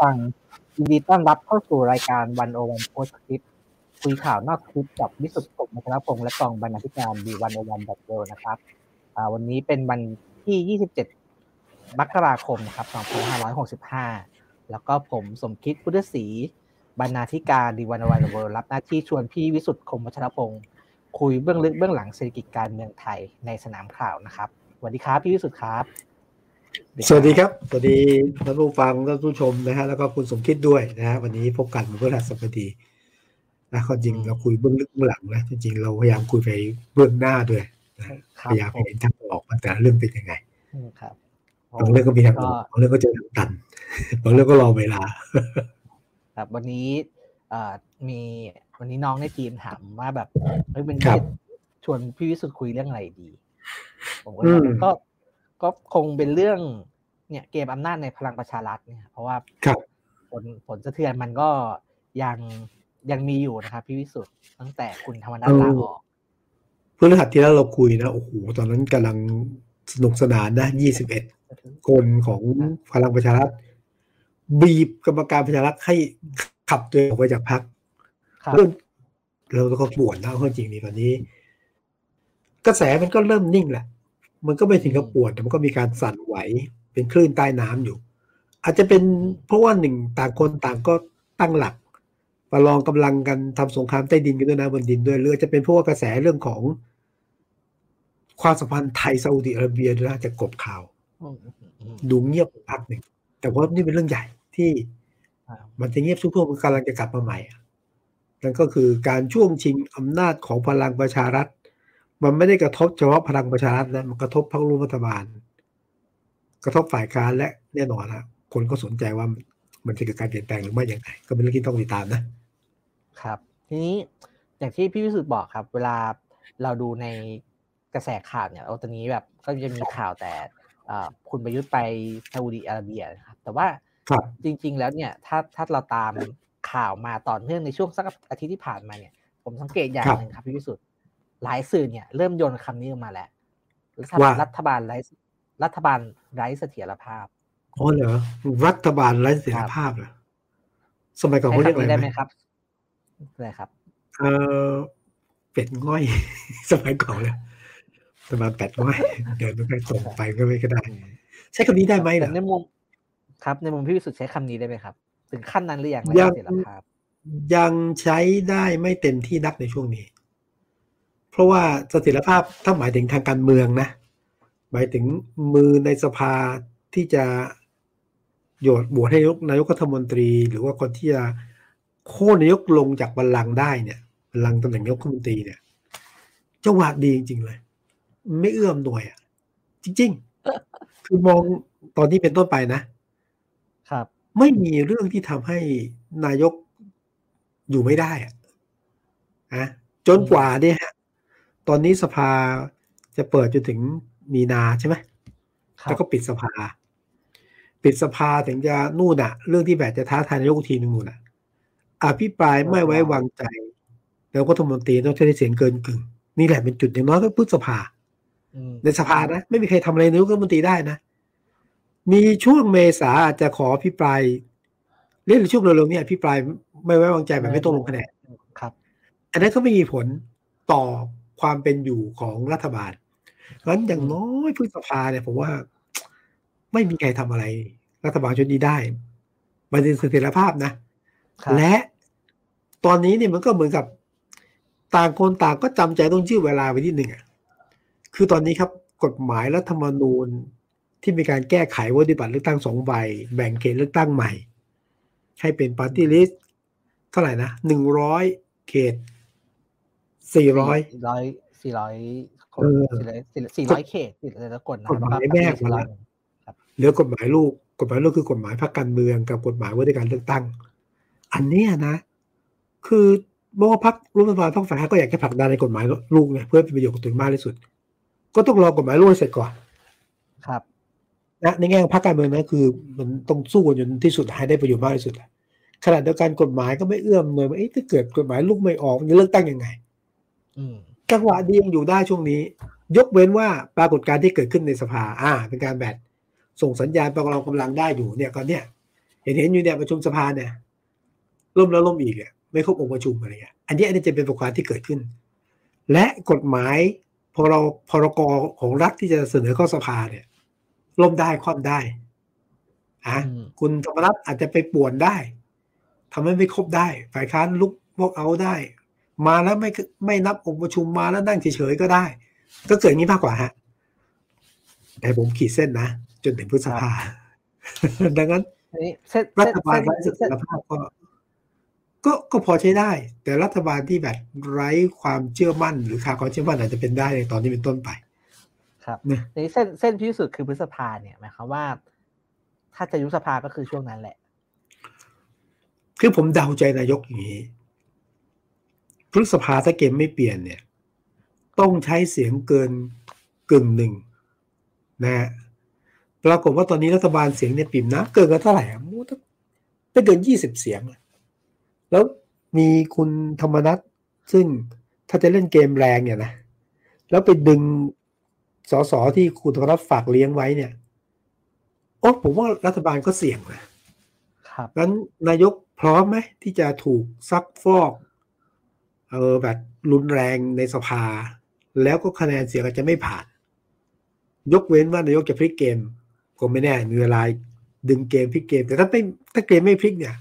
ฟังยินดีต้อนรับเข้าสู่รายการวันโอวันโพสคลิปคุยข่าวนอกคลิปกับวิสุทธิ์สุขมัชรพงศ์และกองบรรณาธิการดีวันโอวันแบบเวนะครับวันนี้เป็นวันที่ 27 มกราคมครับ2565 แล้วก็ผมสมคิดพุทธศรีบรรณาธิการดีวันโอวันเวิรับหน้าที่ชวนพี่วิสุทธิ์คมวัชรพงศ์คุยเบื้องลึกเบื้องหลังเศรษฐกิจการเมืองไทยในสนามข่าวนะครับสวัสดีครับพี่วิสุทธิ์ครับ สวัสดีครับ สวัสดีท่านผู้ฟังท่านผู้ชมนะฮะแล้วก็คุณสมคิดด้วยนะฮะวันนี้พบกันเมื่อวันสัปดาห์นะก็จริงเราคุยเบื้องลึกเบื้องหลังนะจริงๆเราพยายามคุยไปเบื้องหน้าด้วยพยายามเห็นทางออกมาแต่เรื่องเป็นยังไงครับบางเรื่องก็มีทางออกบางเรื่องก็เจอทางตันบางเรื่องก็รอเวลา ครับวันนี้มีวันนี้น้องในทีมถามว่าแบบเฮ้ยเป็นชวนพี่วิสุทธ์คุยเรื่องอะไรดี ผมก็ ก็คงเป็นเรื่องเนี่ยเกมอำนาจในพลังประชารัฐเนี่ย เพราะว่าผลผลสะเทือนมันก็ยังยังมีอยู่นะครับพี่วิสุทธ์ตั้งแต่คุณธรรมนัฐลาออกเพื่อนหัดที่แล้วเราคุยนะโอ้โหตอนนั้นกำลังสนุกสนานนะยี่สิบเอ็ดคนของพลังประชารัฐบีบกรรมการประชารัฐให้ขับตัวออกไปจากพรรคเรื่องเราก็ปวดนะจริงนี่ตอนนี้ กระแสมันก็เริ่มนิ่งแหละ มันก็ไม่ถึงกับปวดแต่มันก็มีการสั่นไหว เป็นคลื่นใต้น้ำอยู่ อาจจะเป็นเพราะว่าหนึ่งต่างคนต่างก็ตั้งหลัก ประลองกำลังกันทำสงครามใต้ดินกันด้วยนะบนดินด้วยหรือจะเป็นเพราะว่ากระแสเรื่องของความสัมพันธ์ไทยซาอุดิอาระเบียด้วยนะจะกบข่าวดูเงียบพักหนึ่งแต่ว่านี่เป็นเรื่องใหญ่ที่มันจะเงียบช่วงมันกำลังจะกลับมาใหม่นั่นก็คือการช่วงชิงอำนาจของพลังประชารัฐ มันไม่ได้กระทบเฉพาะพลังประชารัฐนะมันกระทบพรรคร่วมรัฐบาล กระทบฝ่ายค้านและแน่นอนนะคนก็สนใจว่ามันจะเกิดการเปลี่ยนแปลงหรือไม่อย่างไรก็เป็นเรื่องที่ต้องติดตามนะครับ ทีนี้อย่างที่พี่วิสุทธ์บอกครับ เวลาเราดูในกระแสข่าวเนี่ยตอนนี้แบบก็จะมีข่าวแต่คุณประยุทธ์ไปซาอุดิอาระเบียนะครับแต่ว่าจริง ๆ แล้วเนี่ยถ้าถ้าเราตามข่าวมาต่อเนื่องในช่วงสักอาทิตย์ที่ผ่านมาเนี่ย ผมสังเกตอย่างหนึ่งครับพี่วิสุทธ์ หลายสื่อเนี่ย เริ่มโยนคำนี้ออกมาแล้วว่ารัฐบาลไร้รัฐบาลไร้เสถียรภาพอ๋อเหรอรัฐบาลไร้เสถียรภาพเหรอสมัยก่อนเขาเรียกอะไรได้ไหมครับอะไรครับ เออเป็ดง่อย สมัยก่อนเลยประมาณเป็ดง่อย เดินไม่ค่อยตรงไปก็ไม่ก็ได้ ใช้คำนี้ได้ไหมล่ะในมุมครับ ในมุมพี่วิสุทธ์ใช้คำนี้ได้ไหมครับ ถึงขั้นนั้นหรือยังยังยังใช้ได้ไม่เต็มที่นักในช่วงนี้ ราะว่าเสถียรภาพถ้าหมายถึงทางการเมืองนะ หมายถึงมือในสภาที่จะโยดบวชให้นายกรัฐมนตรี หรือว่าคนที่จะโค่นนายกลงจากบัลลังก์ได้เนี่ยบัลลังก์ตำแหน่งนายกรัฐมนตรีเนี่ยจังหวะดีจริงๆเลย ไม่เอื้อมหน่วยอะ จริง ๆ คือมองตอนนี้เป็นต้นไปนะครับ ไม่มีเรื่องที่ทำให้นายกอยู่ไม่ได้อะอะจนกว่าเนี่ยฮะ ตอนนี้สภาจะเปิดจนถึงมีนาใช่ไหมแล้วก็ปิดสภา ปิดสภาถึงจะนู่นอะเรื่องที่แบบจะท้าทายนายกทีนึงนู่นอะอภิปรายไม่ไว้วางใจ แล้วก็ทมนตรีต้องใช้เสียงเกินกึ่ง นี่แหละเป็นจุดอย่างน้อยก็พุทธสภาในสภานะไม่มีใครทำอะไรนายกรัฐมนตรีได้นะ มีช่วงเมษาอาจจะขออภิปรายเรื่องช่วงเร็วๆนี้อภิปรายไม่ไว้วางใจแบบไม่ต้องลงคะแนนครับ อันนั้นก็ไม่มีผลต่อ ความเป็นอยู่ของรัฐบาลเพราะฉะนั้นอย่างน้อยพฤษภาเนี่ยผมว่า ไม่มีใครทำอะไร รัฐบาลชุดนี้ได้ มันเป็นเสถียรภาพนะ และตอนนี้เนี่ยมันก็เหมือนกับต่างคนต่างก็จำใจต้องยืดเวลาไปที่หนึ่งอะคือตอนนี้ครับกฎหมายรัฐธรรมนูญที่มีการแก้ไขวัติบัตรเลือกตั้งสองใบ แบ่งเขตเลือกตั้งใหม่ ให้เป็นปาร์ตี้ลิสต์เท่าไหร่นะหนึ่งร้อยเขต สี่ร้อยร้อยสี่ร้อยคนสี่ร้อยเขตติดเลยแล้วกฎกฎหมายแม่มาแล้วเหลือกฎหมายลูกกฎหมายลูกคือกฎหมายพรรคการเมืองกับกฎหมายว่าด้วยการเลือกตั้ง อันนี้นะ คือเมื่อว่าพรรครัฐบาลพรรคฝ่ายก็อยากจะผลักดันในกฎหมายลูกเนี่ยเพื่อเป็นประโยชน์กับตัวมากที่สุด ก็ต้องรอกฎหมายลูกเสร็จก่อนครับนะในแง่ของพรรคการเมืองนะคือ มันต้องสู้กันจนที่สุดให้ได้ประโยชน์มากที่สุดขณะเดียวกันกฎหมายก็ไม่เอื้อมเลยว่าถ้าเกิดกฎหมายลูกไม่ออกจะเลือกตั้งยังไง จังหวะดียังอยู่ได้ช่วงนี้ ยกเว้นว่าปรากฏการณ์ที่เกิดขึ้นในสภา อ่า เป็นการแบตส่งสัญญาณประกอบกำลังได้อยู่เนี่ยก็เนี่ยห็นเห็นอยู่เนี่ยประชุมสภาเนี่ยล่มแล้วล่มอีกอะไม่ครบองค์ประชุมอะไรเงี้ยอันนี้อันนี้จะเป็นปรากฏที่เกิดขึ้น และกฎหมายพอเราพรกของรัฐที่จะเสนอเข้าสภาเนี่ยล่มได้คว่ำได้ฮะอืมคุณธรรมนัฐอาจจะไปป่วนได้ทำให้ไม่ครบได้ ฝ่ายค้านลุกพวกเอาได้ มาแล้วไม่ไม่นับองค์ประชุมมาแล้วนั่งเฉยๆก็ได้ ก็เกิดอย่างนี้มากกว่าฮะ แต่ผมขีดเส้นนะ จนถึงพฤษภาดังนั้นอันนี้เส้นรัเส้นฐบาลเส้นไร้เสเส้นถียรภาพก็ก็ก็พอใช้ได้ แต่รัฐบาลที่แบบไร้ความเชื่อมั่น หรือขาดความเชื่อมั่นอาจจะเป็นได้ในตอนนี้เป็นต้นไป ครับนะอันนี้เส้นเส้นพิสุดคือพฤษภาเนี่ยหมายความว่า ถ้าจะยุบสภาก็คือช่วงนั้นแหละ คือผมเดาใจนายกอย่างนี้ พฤษภาถ้าเกมไม่เปลี่ยนเนี่ย ต้องใช้เสียงเกินกึ่งหนึ่งนะฮะปรากฏว่าตอนนี้รัฐบาลเสียงเนี่ยปิ่มนะเกินกันเท่าไหร่อะมูต้องไม่เกินยี่สิบเสียงอะแล้วมีคุณธรรมนัฐซึ่งถ้าจะเล่นเกมแรงเนี่ยนะแล้วไปดึงสสที่คุณธรรมนัฐฝากเลี้ยงไว้เนี่ยโอ้ผมว่ารัฐบาลก็เสี่ยงนะ ครับงั้นนายกพร้อมไหมที่จะถูกซักฟอก เออแบบรุนแรงในสภา แล้วก็คะแนนเสียงอาจจะไม่ผ่าน ยกเว้นว่านายกจะพลิกเกมก็ไม่แน่มีเวลาดึงเกมพลิกเกม แต่ถ้าไม่ถ้าเกมไม่พลิกเนี่ย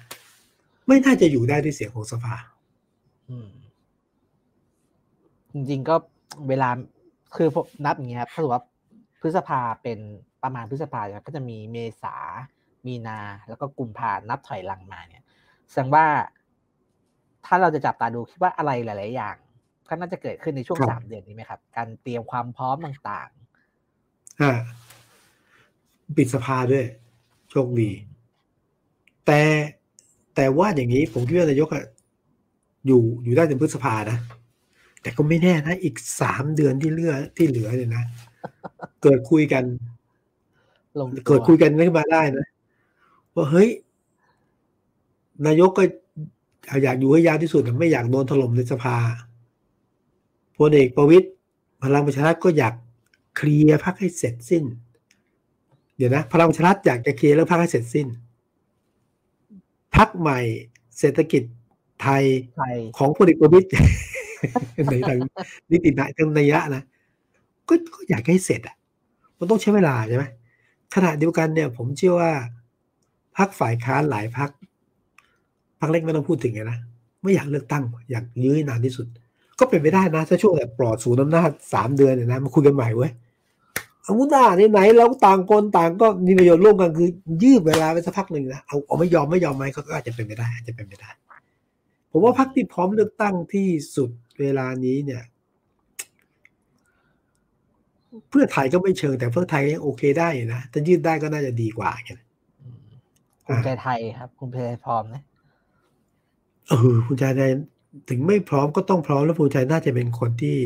ไม่น่าจะอยู่ได้ด้วยเสียงของสภาจริงๆก็เวลาคือนับอย่างเงี้ยครับถ้าสมมติว่าพฤษภาเป็นประมาณพฤษภาเนี่ยก็จะมีเมษามีนาแล้วก็กุมภานับถอยหลังมาเนี่ยแสดงว่า ถ้าเราจะจับตาดูคิดว่าอะไรหลาย ๆ อย่างก็น่าจะเกิดขึ้นในช่วงครับสามเดือนนี้ไหมครับ การเตรียมความพร้อมต่างอ่าปิดสภาด้วยโชคดี แต่แต่ว่าอย่างนี้ผมคิดว่านายกอะอยู่อยู่ได้ถึงพฤษภานะ แต่ก็ไม่แน่นะ อีกสามเดือนที่เหลือที่เหลือเนี่ยนะ เกิดคุยกันๆลงเกิดคุยกันขึ้นมาได้นะว่าเฮ้ยนายกก็ อยากอยู่ให้ยาวที่สุดอะไม่อยากโดนถล่มในสภาพลเอกประวิตยพลังประชารัฐก็อยากเคลียร์พักให้เสร็จสิ้น เดี๋ยวนะ พลังประชารัฐอยากจะเคลียร์เรื่องพักให้เสร็จสิ้นพักใหม่เศรษฐกิจไทยไทยของพลเอกประวิตยในทางนิตินัยทางนัยยะนะก็ก็อยากให้เสร็จอะ มันต้องใช้เวลาใช่ไหมขณะเดียวกันเนี่ย ผมเชื่อว่าพักฝ่ายค้านหลายพัก พักเล็กไม่ต้องพูดถึงเลยนะไม่อยากเลือกตั้งอยากยื้อนานที่สุด ก็เป็นไปได้นะ ถ้าช่วงแบบปลอดศูนย์อำนาจสามเดือนเนี่ยนะมาคุยกันใหม่เว้ยเอาหน้าไหนเราต่างคนต่างก็มีประโยชน์ร่วมกันคือ ยืดเวลาไปสักพักหนึ่งนะเอาเอาไม่ยอมไม่ยอมไหมก็อาจจะเป็นไปได้อาจจะเป็นไปได้ ผมว่าพักที่พร้อมเลือกตั้งที่สุดเวลานี้เนี่ย เพื่อไทยก็ไม่เชิงแต่เพื่อไทยยังโอเคได้นะถ้ายืดได้ก็น่าจะดีกว่าเงี้ยภูมิใจไทยครับภูมิใจไทยพร้อมนะ เออคุณชายไทยถึงไม่พร้อมก็ต้องพร้อมแล้วภูมิใจน่าจะเป็นคนที่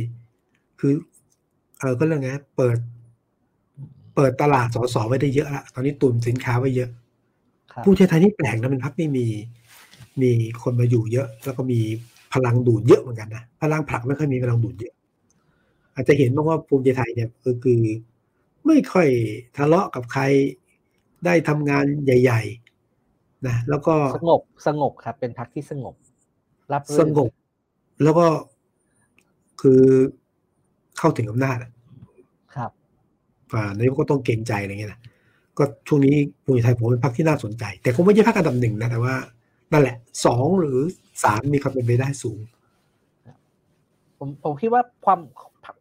คือเออก็เรื่องไงเปิด เปิดตลาดสสไว้ได้เยอะละตอนนี้ตุนสินค้าไว้เยอะครับภูมิใจไทยนี่แปลกนะเป็นพรรคที่มี มีคนมาอยู่เยอะ แล้วก็มีพลังดูดเยอะเหมือนกันนะพลังผลักไม่ค่อยมีพลังดูดเยอะ อาจจะเห็นบ้างว่าภูมิใจไทยเนี่ยก็คือ ไม่ค่อยทะเลาะกับใครได้ทำงานใหญ่ ๆ นะแล้วก็สงบสงบครับ เป็นพรรคที่สงบ รับรื่นสงบแล้วก็คือเข้าถึงอำนาจอะครับอ่านายกก็ต้องเกรงใจอะไรเงี้ยนะก็ช่วงนี้ภูมิใจไทยผมเป็นพรรคที่น่าสนใจ แต่คงไม่ใช่พรรคอันดับหนึ่งนะแต่ว่า นั่นแหละสองหรือสามมีความเป็นไปได้สูง ผมผมคิดว่าความ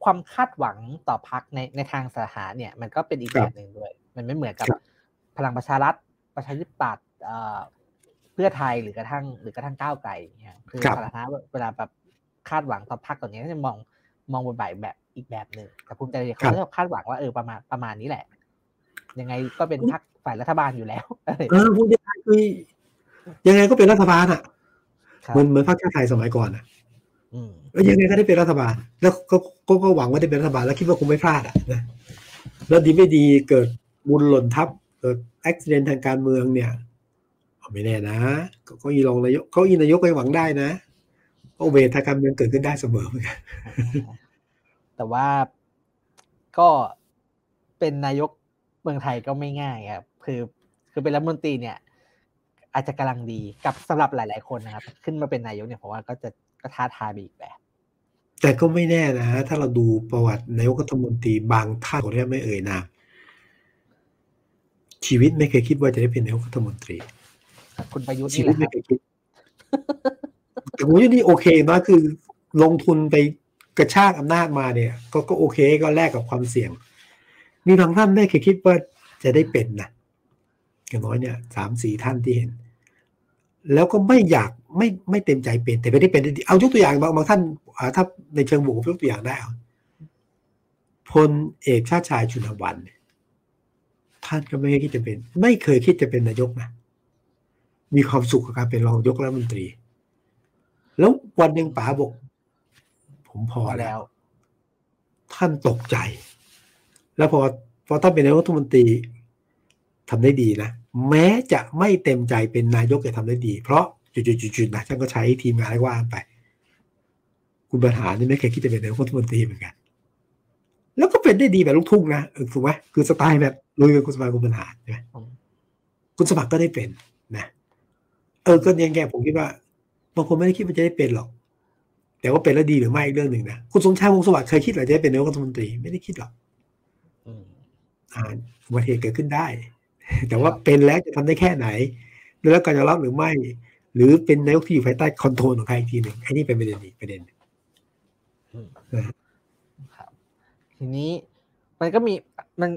ความคาดหวังต่อพักในในทางสาขาเนี่ย มันก็เป็นอีกครัแบบบหนึ่งด้วย มันไม่เหมือนกับครับพลังประชารัฐประชาธิปัตย์เอ่อเพื่อไทยหรือกระทั่งหรือกระทั่งก้าวไกลเนี่ยคือสาธารณะเวลาแบบคาดหวังต่อพักตัวนี้ก็จะมองมองบนใบแบบอีกแบบหนึ่งแต่ภูมิใจไทยเขาจะคาดหวังว่าเออประมาณประมาณนี้แหละ ยังไงก็เป็นพักฝ่ายรัฐบาลอยู่แล้วเออภูมิใจไทยคือยังไงก็เป็นรัฐบาลอะครับเหมือนเหมือนพรรคชาติไทยสมัยก่อนอะอืมเออยังไงก็ได้เป็นรัฐบาล แล้วก็ก็ก็หวังว่าได้เป็นรัฐบาลแล้วคิดว่าคงไม่พลาดอะนะแล้วดีไม่ดีเกิดบุญหล่นทับเกิดอุบิเหตุทางการเมืองเนี่ยเอา ไม่แน่นะก็ก็อีรองนายกเขาอีนายกก็ยังหวังได้นะก็เวททางการเมืองเกิดขึ้นได้เสมอเหมือนกันแต่ว่าก็เป็นนายกเมืองไทยก็ไม่ง่ายครับคือคือเป็นรัฐมนตรีเนี่ย อาจจะกำลังดีกับสำหรับหลาย ๆ คนนะครับ ขึ้นมาเป็นนายกเนี่ยผมว่าก็จะก็ท้าทายไปอีกแบบแต่ก็ไม่แน่นะฮะถ้าเราดูประวัตินายกรัฐมนตรีบางท่านขออนุญาตไม่เอ่ยนามชีวิตไม่เคยคิดว่าจะได้เป็นนายกรัฐมนตรี คุณประยุทธ์ชีนี่แหวิตละคไม่รับเคยคิดแต่ผมว่านี่โอเคนะคือลงทุนไปกระชากอำนาจมาเนี่ย ก็ก็โอเคก็แลกกับความเสี่ยง มีบางท่านไม่เคยคิดว่าจะได้เป็นนะอย่างน้อยเนี่ยสามสี่ท่านที่เห็น แล้วก็ไม่อยากไม่ไม่เต็มใจเป็น แต่ไม่ได้เป็นได้ดีเอายกตัวอย่างบางบางท่านอ่าถ้าในเชิงบวกผมยกตัวอย่างได้เอาพลเอกชาติชายชุนวันเนี่ยท่านก็ไม่เคยคิดจะเป็น ไม่เคยคิดจะเป็นนายกนะ มีความสุขกับการเป็นรองนายกรัฐมนตรี แล้ววันหนึ่งป๋าบอก ผมพอพอแล้แล้ววท่านตกใจ แล้วพอพอท่านเป็นนายกรัฐมนตรีทำได้ดีนะ แม้จะไม่เต็มใจเป็นนายกจะทำได้ดี เพราะจุดๆๆๆนะท่านก็ใช้ทีมงานอะไรว่าไป คุณบรรหารนี่ไม่เคยคิดจะเป็นนายกรัฐมนตรีเหมือนกัน แล้วก็เป็นได้ดีแบบลูกทุ่งนะเออถูกไหมคือสไตล์แบบลุยกับคุณสมัครคุณบรรหารใช่ไหมอืมคุณสมัครก็ได้เป็นนะเออก็ยังแกผมคิดว่าบางคนไม่ได้คิดว่าจะได้เป็นหรอก แต่ว่าเป็นแล้วดีหรือไม่อีกเรื่องหนึ่งนะคุณสมชายวงศ์สวัสดิ์เคยคิดเหรอจะได้เป็นนายกรัฐมนตรีไม่ได้คิดหรอกอืมอ่าอุบัติเหตุเกิดขึ้นได้ แต่ว่าเป็นแล้วจะทำได้แค่ไหน แล้วการยอมรับหรือไม่ หรือเป็นนายกที่อยู่ภายใต้คอนโทรลของใครอีกทีหนึ่งไอ้นี่เป็นประเด็นอีกประเด็นหนึ่งครับทีนี้มันก็มีมัน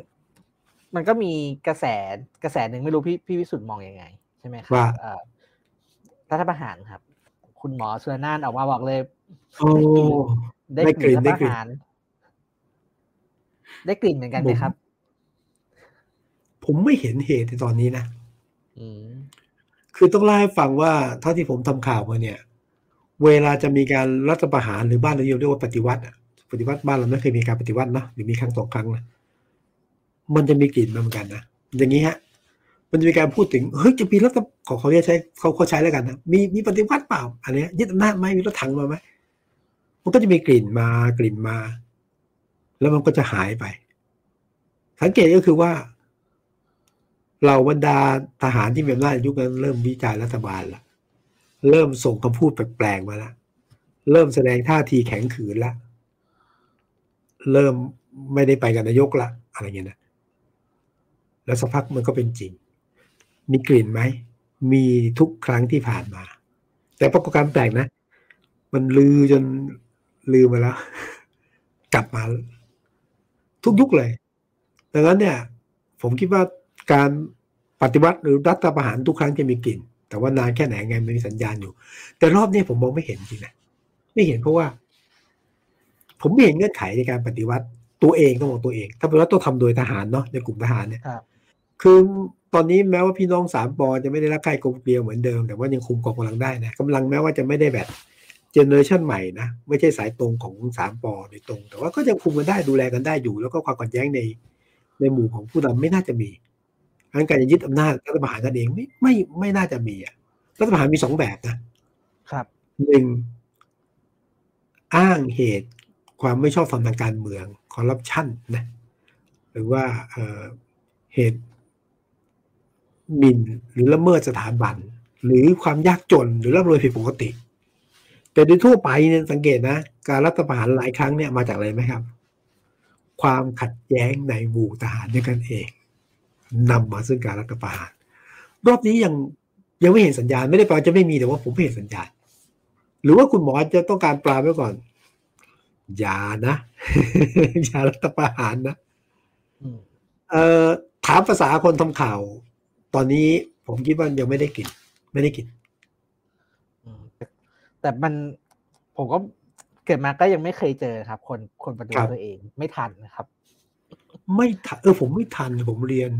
มันก็มีกระแสกระแสหนึ่งไม่รู้พี่พี่วิสุทธ์มองยังไง ใช่ไหมครัว่าเอ่อ รัฐประหารครับ คุณหมอสุรนานออกมาบอกเลยโอ้ได้ได้กกลิ่ลิ่นนรัฐได้ปกลิ่ระนหาร ได้กลิ่นเหมือนกันไหมผมครับ ผมไม่เห็นเหตุในตอนนี้นะอืมคือต้องเล่าให้ฟังว่าเท่าที่ผมทำข่าวมาเนี่ย เวลาจะมีการรัฐประหารหรือบ้านเราเรียกว่าปฏิวัติอะปฏิวัติบ้านเราไม่เคยมีการปฏิวัตินะหรือมีครั้งสองครั้งนะมันจะมีกลิ่นมาเหมือนกันนะอย่างนี้ฮะ มันจะมีการพูดถึงเฮ้ยจะมีรัฐของเขาเรียใช้เขาเขาใช้แล้วกันนะมีมีปฏิวัติเปล่า อันนี้ยึดอำนาจไหมมีรถถังมาไหมมันก็จะมีกลิ่นมากลิ่นมา แล้วมันก็จะหายไป สังเกตก็คือว่าเหล่าบรรดาทหารที่มีอำนาจยุคนั้นเริ่มวิจารณ์รัฐบาลละเริ่มส่งคำพูดแปลกๆมาละเริ่มแสดงท่าทีแข็งขืนละเริ่มไม่ได้ไปกับนายกละอะไรเงี้ยนะแล้วสักพักมันก็เป็นจริง มีกลิ่นไหม มีทุกครั้งที่ผ่านมา แต่ปรากฏการณ์แปลกนะ มันลือจนลืมมาแล้ว กลับมา ทุกยุคเลย ดังนั้นเนี่ย ผมคิดว่าการปฏิวัติหรือรัฐประหารทุกครั้งจะมีกลิ่น แต่ว่านานแค่ไหนไงมันมีสัญญาณอยู่ แต่รอบนี้ผมมองไม่เห็นจริงนะไม่เห็นเพราะว่า ผมไม่เห็นเงื่อนไขในการปฏิวัติตัวเองต้องบอกตัวเอง ถ้าเป็นว่าต้องทำโดยทหารเนาะในกลุ่มทหารเนี่ยครับคือ ตอนนี้แม้ว่าพี่น้องสามปอจะไม่ได้รักใคร่กลมเกลียวเหมือนเดิม แต่ว่ายังคุมกองกำลังได้นะกำลังแม้ว่าจะไม่ได้แบบ generation ใหม่นะไม่ใช่สายตรงของสามปอโดยตรง แต่ว่าก็ยังคุมกันได้ดูแลกันได้อยู่ แล้วก็ความขัดแย้งในในหมู่ของผู้นำไม่น่าจะมีอันการจะยึดอำนาจรัฐประหารกันเองไม่ไม่ไม่น่าจะมีอะรัฐประหารมีสองแบบนะครับหนึ่งอ้างเหตุความไม่ชอบธรรมทางการเมืองคอร์รัปชันนะหรือว่าเอ่อเหตุ หมิ่นหรือละเมิดสถาบัน หรือความยากจนหรือร่ำรวยผิดปกติ แต่โดยทั่วไปเนี่ยสังเกตนะ การรัฐประหารหลายครั้งเนี่ยมาจากอะไรไหมครับ ความขัดแย้งในหมู่ทหารด้วยกันเองนำมาซึ่งการรัฐประหาร รอบนี้ยังยังไม่เห็นสัญญาณไม่ได้แปลว่าจะไม่มีแต่ว่าผมไม่เห็นสัญญาณ หรือว่าคุณหมอจะต้องการปลาไว้ก่อนอย่านะอย่ารัฐประหารนะอืมเอ่อถามภาษาคนทำข่าว ตอนนี้ผมคิดว่ายังไม่ได้กิน ไม่ได้กินอืมแต่แต่มันผมก็เกิดมาก็ยังไม่เคยเจอครับ คนคนปฏิวัครัติบตัวเอง ไม่ทันนะครับ ไม่ทันเออผมไม่ทันผมเรียน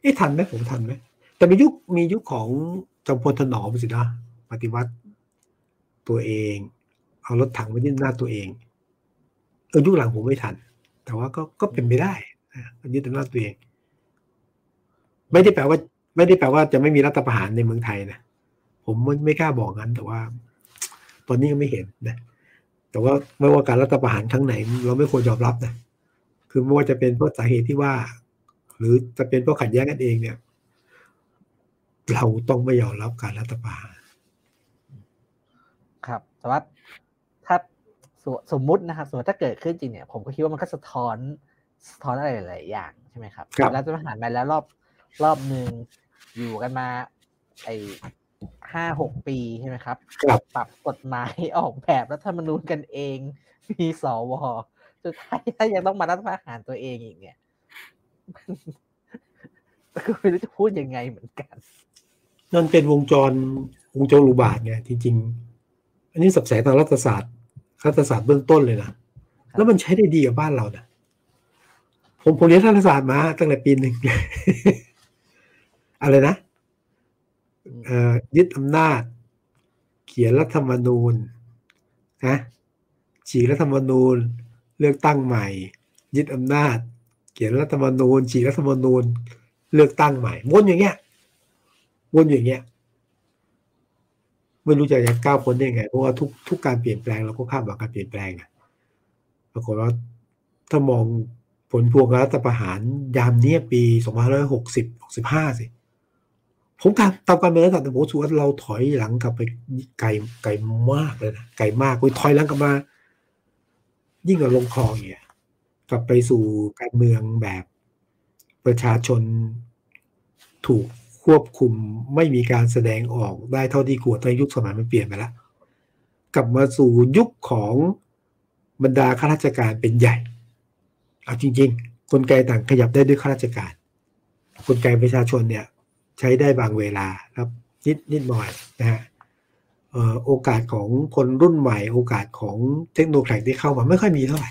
เอ๊ะทันไหมผมทันไหมแต่มียุคมียุคของจอมพลถนอมสินะปฏิวัติตัวเอง เอารถถังมายึดหน้าจตัวเองเออยุคหลังผมไม่ทัน แต่ว่าก็ก็เป็นไปได้นะยึดอำนาจตัวเอง ไม่ได้แปลว่า ไม่ได้แปลว่าจะไม่มีรัฐประหารในเมืองไทยนะผมไม่ไม่กล้าบอกงั้น แต่ว่า ตอนนี้ยังไม่เห็นนะแต่ว่าไม่ว่าการรัฐประหารครั้งไหน เราไม่ควรยอมรับนะคือไม่ว่าจะเป็นเพราะสาเหตุที่ว่า หรือจะเป็นเพราะขัดแย้งกันเองเนี่ย เราต้องไม่ยอมรับการรัฐประหารครับ แต่ว่าถ้าสมสมมุตินะครับสมมติถ้าเกิดขึ้นจริงเนี่ย ผมก็คิดว่ามันก็สะท้อนสะท้อนอะไรหลายๆอย่างใช่ไหมครับครับแล้วจะประหารมาแล้วรอบรอบหนึ่ง อยู่กันมาไอห้าหกปีใช่ไหมครับครับ ปรับกฎหมายออกแบบรัฐธรรมนูญกันเองมีสวสุดท้ายถ้ายังต้องมารัฐประหารตัวเองอีกเนี่ยมันก็ไม่รู้จะพูดยังไงเหมือนกัน นั่นเป็นวงจรวงจรอุบาทไงจริง ๆ อันนี้สับแสทางรัฐศาสตร์รัฐศาสตร์เบื้องต้นเลยนะแล้วมันใช้ได้ดีกับบ้านเรานะผมผมเรียนรัฐศาสตร์มาตั้งแต่ปีหนึ่ง อะไรนะเอ่อยึดอำนาจ เขียนรัฐธรรมนูญนะฉีกรัฐธรรมนูญ เลือกตั้งใหม่ ยึดอำนาจ เขียนรัฐธรรมนูญ ฉีกรัฐธรรมนูญ เลือกตั้งใหม่วนอย่างเงี้ยวนอย่างเงี้ยไม่รู้จะยังก้าวพ้นได้ไง เพราะว่าทุกทุกการเปลี่ยนแปลงเราก็คาดหวังการเปลี่ยนแปลงอะปรากฏว่าถ้ามองผลพวงรัฐประหารยามเนี้ยปี 2560 65 สิ ผมตามตามการเมืองระดับผมรู้สึกว่าเราถอยหลังกลับไปไกลไกลมากเลยนะไกลมากคุยถอยหลังกลับมา ยิ่งกว่าลงคลองอย่างเงี้ยกลับไปสู่การเมืองแบบประชาชนถูกควบคุมไม่มีการแสดงออกได้เท่าที่ควรตอนยุคสมัยมันเปลี่ยนไปแล้วกลับมาสู่ยุคของบรรดาข้าราชการเป็นใหญ่เอาจริง ๆ กลไกต่างขยับได้ด้วยข้าราชการ กลไกประชาชนเนี่ย ใช้ได้บางเวลาครับนิดนิดหน่อยนะฮะเอ่อโอกาสของคนรุ่นใหม่ โอกาสของเทคโนโลยีที่เข้ามาไม่ค่อยมีเท่าไหร่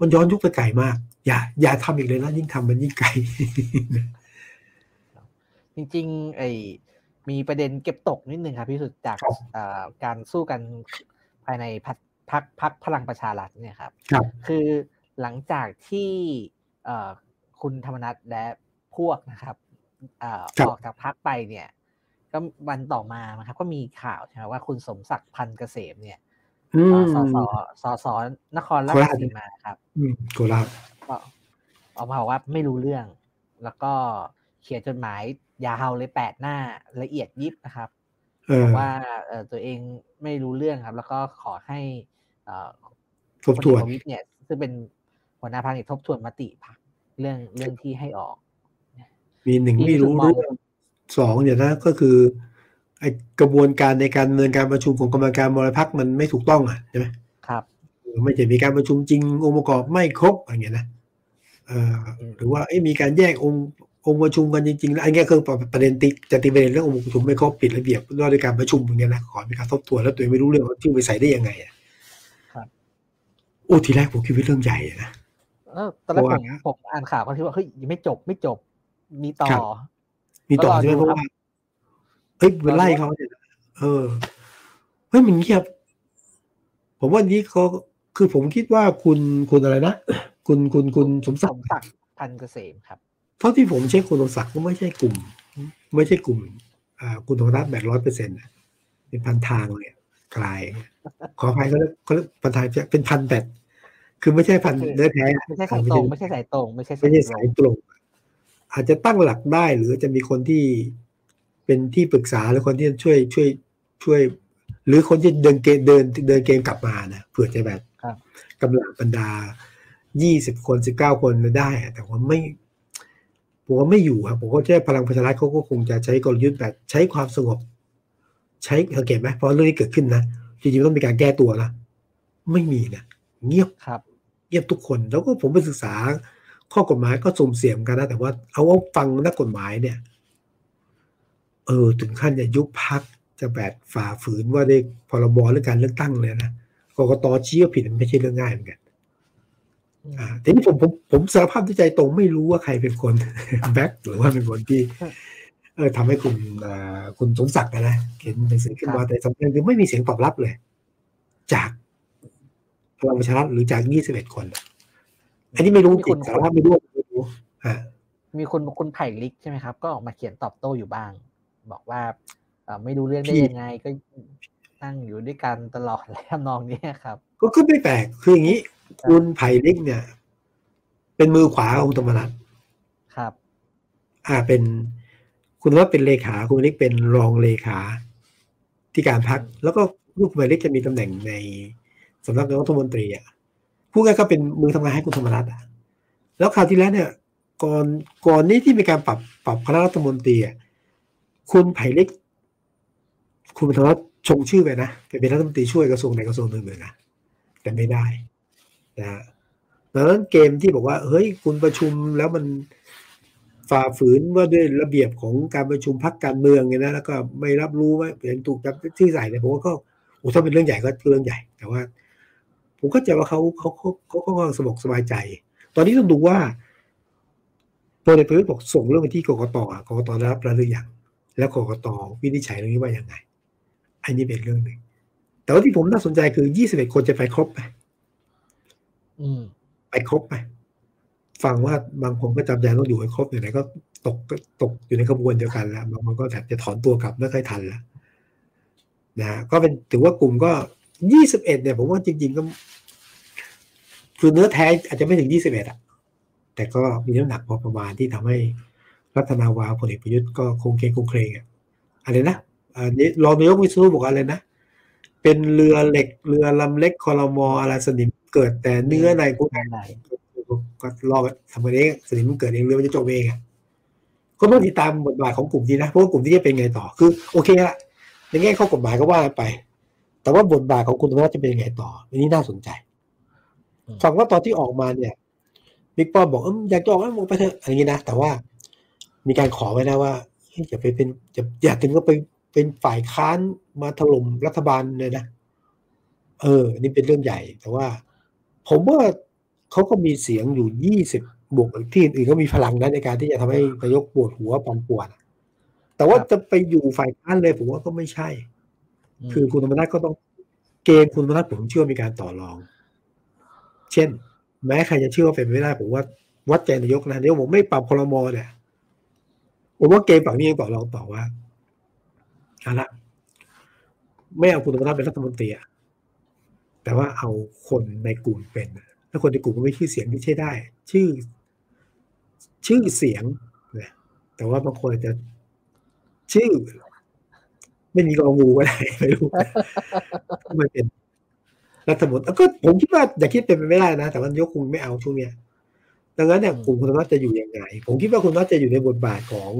มันย้อนยุคไปไกลมาก อย่าอย่าทำอีกเลยนะยิ่งทำมันยิ่งไกล จริงๆไอ้มีประเด็นเก็บตกนิดนึงครับพี่สุดจากครับเอ่อการสู้กันภายในพักพักพักพลังประชารัฐเนี่ยครับครับ คือหลังจากที่เอ่อคุณธรรมนัฐและพวกนะครับเอ่อครับออกจากพักไปเนี่ย ก็วันต่อมานะครับ ก็มีข่าวใช่ไหมว่าคุณสมศักดิ์พันธ์เกษมเนี่ยอืเอ่มอสสสสนครราโคชราชสีมาครับอืมโคราชก็ออกมาบอกว่าไม่รู้เรื่อง แล้วก็เขียนจดหมายยาวเลยแปดหน้าละเอียดยิบนะครับเออว่าเอ่อตัวเองไม่รู้เรื่องครับ แล้วก็ขอให้เอ่อทบทวนพลเอกประวิตยเนี่ย ซึ่งเป็นหัวหน้าพรรคเนี่ยทบทวนมติพรรคเรื่องเรื่องที่ให้ออก มีหนึ่งที่ไม่รู้รู้สึกมองเรื่องสองเนี่ยนะก็คือไอกระบวนการในการดำเนินการประชุมของกรรมการบริพักมันไม่ถูกต้องอะใช่ไหมครับไม่จะมีการประชุมจริงองค์ประกอบไม่ครบอย่างเงี้ยนะเอ่ออืมหรือว่าเอ้มีการแยกองค์องค์ประชุมกันจริงๆแล้วอันเนี้ยคือประเด็นติจะตีประเด็นเรื่ององค์ประชุมไม่ครบผิดระเบียบว่าด้วยการประชุมอย่างเงี้ยนะขอมีการทบทวนแล้วตัวเองไม่รู้เรื่องว่าชื่อไปใส่ได้ยังไงอะครับโอ้ทีแรกผมคิดว่าเรื่องใหญ่นะเออตอนแรกเพผราะมว่าผมอ่านข่าวก็คิดว่าเฮ้ยยังไม่จบไม่จบ มีต่อครับมีต่อก็รอใช่ไหมดูเพราะครับว่าเฮ้ยไปไล่รอดูเขาเนี่ยนะเออเฮ้ยมันเงียบ ผมว่านี้เขาคือผมคิดว่าคุณคุณอะไรนะคุณคุณคุณสมสศักมดิ์ศักดิ์พันธ์เกษมครับเท่าที่ผมเช็คคุณสมศักดิ์ก็ไม่ใช่กลุ่ม ไม่ใช่กลุ่ม อ่า คุณธรรมนัฐแบบร้อยเปอร์เซ็นต์เป็นพันทางเลยกลาย ขออภัยเขาเรียกเขาเรียกพันทางเป็นพันแบบคือไม่ใช่พันคือเนื้อแท้ไม่ใช่สายตรง ไม่ใช่สายตรงไม่ใช่ไม่ใช่ตรสางยตรง อาจจะตั้งหลักได้ หรือจะมีคนที่เป็นที่ปรึกษาหรือคนที่ช่วยช่วยช่วย หรือคนที่เดินเกมเดินเดินเกมกลับมานะเผื่อจะแบบครับกำลังบรรดายี่สิบคนสิบเก้าคนได้อะแต่ว่าไม่ผมว่าไม่อยู่ครับผมก็แค่พลังประชารัฐเขาก็คงจะใช้กลยุทธ์แบบใช้ความสงบ ใช้สังเกตไหมเพราะเรื่องที่เกิดขึ้นนะจริงๆต้องมีการแก้ตัวนะไม่มีนะเงียบครับ เงียบทุกคนแล้วก็ผมไปศึกษา ข้อกฎหมายก็สุ่มเสี่ยงกันนะแต่ว่าเอาว่าฟังนักกฎหมายเนี่ย เออ ถึงขั้นจะยุบพักจะแบบฝ่าฝืนว่าได้พรบเรื่องการเลือกตั้งเลยนะกกตชี้ว่าผิดมันไม่ใช่เรื่องง่ายเหมือนกันอ่าทีนี้ผมผมผมสารภาพด้วยใจตรงไม่รู้ว่าใครเป็นคนแบ็คหรือว่าเป็นคนที่เออทำให้คุณอ่าคุณสมศักดิ์นะเขียนหนังสือขึ้นมาแต่สำคัญคือไม่มีเสียงตอบรับเลย จากพลังประชารัฐหรือจาก 21 คน อันนี้ไม่รู้จริงสารภาพไม่รู้ไม่รู้อ่ามีคุณคุณไผ่ลิกใช่ไหมครับ ก็ออกมาเขียนตอบโต้อยู่บ้าง บอกว่าเอ่อไม่รู้เรื่องได้พี่ยังไงก็นั่งอยู่ด้วยกันตลอดอะไรทำนองเนี้ยครับ ก็ก็ไม่แปลกคืออย่างนี้ คุณไผ่ลิกเนี่ย เป็นมือขวาของธรรมนัฐครับ อ่าเป็นคุณว่าเป็นเลขา คุณเล็กเป็นรองเลขาที่การพัก แล้วก็ลูกคุณเล็กจะมีตำแหน่งในสำนักนายกรัฐมนตรีอะ พูดง่ายก็เป็นมือทำงานให้คุณธรรมนัฐอะแล้วคราวที่แล้วเนี่ย ก่อนก่อนนี้ที่มีการปรับปรับคณะรัฐมนตรีอะคุณไผ่เล็ก คุณธรรมนัฐชงชื่อไปนะไปเป็นรัฐมนตรีช่วยกระทรวงในกระทรวงหนึ่งเลยนะแต่ไม่ได้นะฮะดังนั้นเกมที่บอกว่า เฮ้ย คุณประชุมแล้วมันฝ่าฝืนว่าด้วยระเบียบของการประชุมพักการเมืองไงนะแล้วก็ไม่รับรู้ว่าเป็นถูกจับที่ใส่เนี่ยผมว่าก็โอ้ถ้าเป็นเรื่องใหญ่ก็เรื่องใหญ่ แต่ว่า ผมเข้าใจว่าเขาเขาเขาเขาเขาก็สบกสบายใจ ตอนนี้ต้องดูว่าพลเอกประวิตรบอกส่งเรื่องไปที่กกตอะกกตได้รับแล้วหรือยังแล้วกกตวินิจฉัยเรื่องนี้ว่ายังไง อันนี้เป็นเรื่องหนึ่ง แต่ว่าที่ผมน่าสนใจคือ21คนจะไปครบไหมอืมไปครบไหมฟังว่าบางคนก็จำใจต้องอยู่ให้ครบไหนๆก็ตกก็ตกอยู่ในขบวนเดียวกันแล้วบางคนก็แทบจะถอนตัวกลับไม่ค่อยทันแล้วนะฮะก็เป็นถือว่ากลุ่มก็ 21เนี่ยผมว่าจริง ๆ ก็ คือเนื้อแท้อาจจะไม่ถึง21อะแต่ก็มีน้ำหนักพอประมาณที่ทำให้รัฐนาวาพลเอกประยุทธ์ก็คงเคงคงเครงอะอะไรนะอันนี้รองนายกวิศนุบอกอะไรนะ เป็นเรือเหล็กเรือลำเล็กคอรมออะไรสนิมเกิดแต่เนื้อในกูได้ไหนก็รอทำกันเองสนิมมันเกิดเองเรือมันจะจบเองอะก็ต้องติดตามบทบาทของกลุ่มนี้นะเพราะว่ากลุ่มที่จะเป็นไงต่อคือ โอเคละในแง่ข้อกฎหมายก็ว่าไป แต่ว่าบทบาทของคุณธรรมนัฐจะเป็นยังไงต่ออันนี้น่าสนใจฟังว่าตอนที่ออกมาเนี่ยบิ๊กป้อมบอกเอออยากจะออกให้หมดไปเถอะอะไรอย่างนี้นะ แต่ว่ามีการขอไว้นะว่าเฮ้ยอย่าไปเป็นอย่าอย่าถึงก็ไปเป็นฝ่ายค้านมาถล่มรัฐบาลเลยนะเออ นี่เป็นเรื่องใหญ่ แต่ว่า ผมว่าเขาก็มีเสียงอยู่ยี่สิบบวกที่อื่นก็มีพลังนะในการที่จะทำให้นายกปวดหัวปั่นป่วนแต่ว่าจะไปอยู่ฝ่ายค้านเลยผมว่าก็ไม่ใช่ คือคุณธรรมนัฐก็ต้องเกมคุณธรรมนัฐผมเชื่อมีการต่อรอง เช่น แม้ใครจะเชื่อว่าเป็นไม่ได้ผมว่าวัดใจนายกนะเดี๋ยวผมไม่ปรับพลมอเนี่ยผมว่าเกมฝั่งนี้ยังต่อรองต่อว่าเอาละไม่เอาคุณธรรมนัฐเป็นรัฐมนตรีอะแต่ว่าเอาคนในกลุ่มเป็นแล้วคนในกลุ่มก็ไม่ชื่อเสียงที่ใช่ได้ ชื่อ ชื่อเสียงนะแต่ว่าบางคนจะชื่อ ไม่มีกองงูก็ได้ไม่รู้ไม่เป็นรัฐมนตรีก็ผมคิดว่าอย่าคิดเป็นไปไม่ได้นะ แต่ว่ายกคงไม่เอาช่วงเนี้ยดังนั้นเนี่ยกลุ่มคุณธรรมนัฐจะอยู่ยังไง ผมคิดว่าคุณธรรมนัฐจะอยู่ในบทบาทของ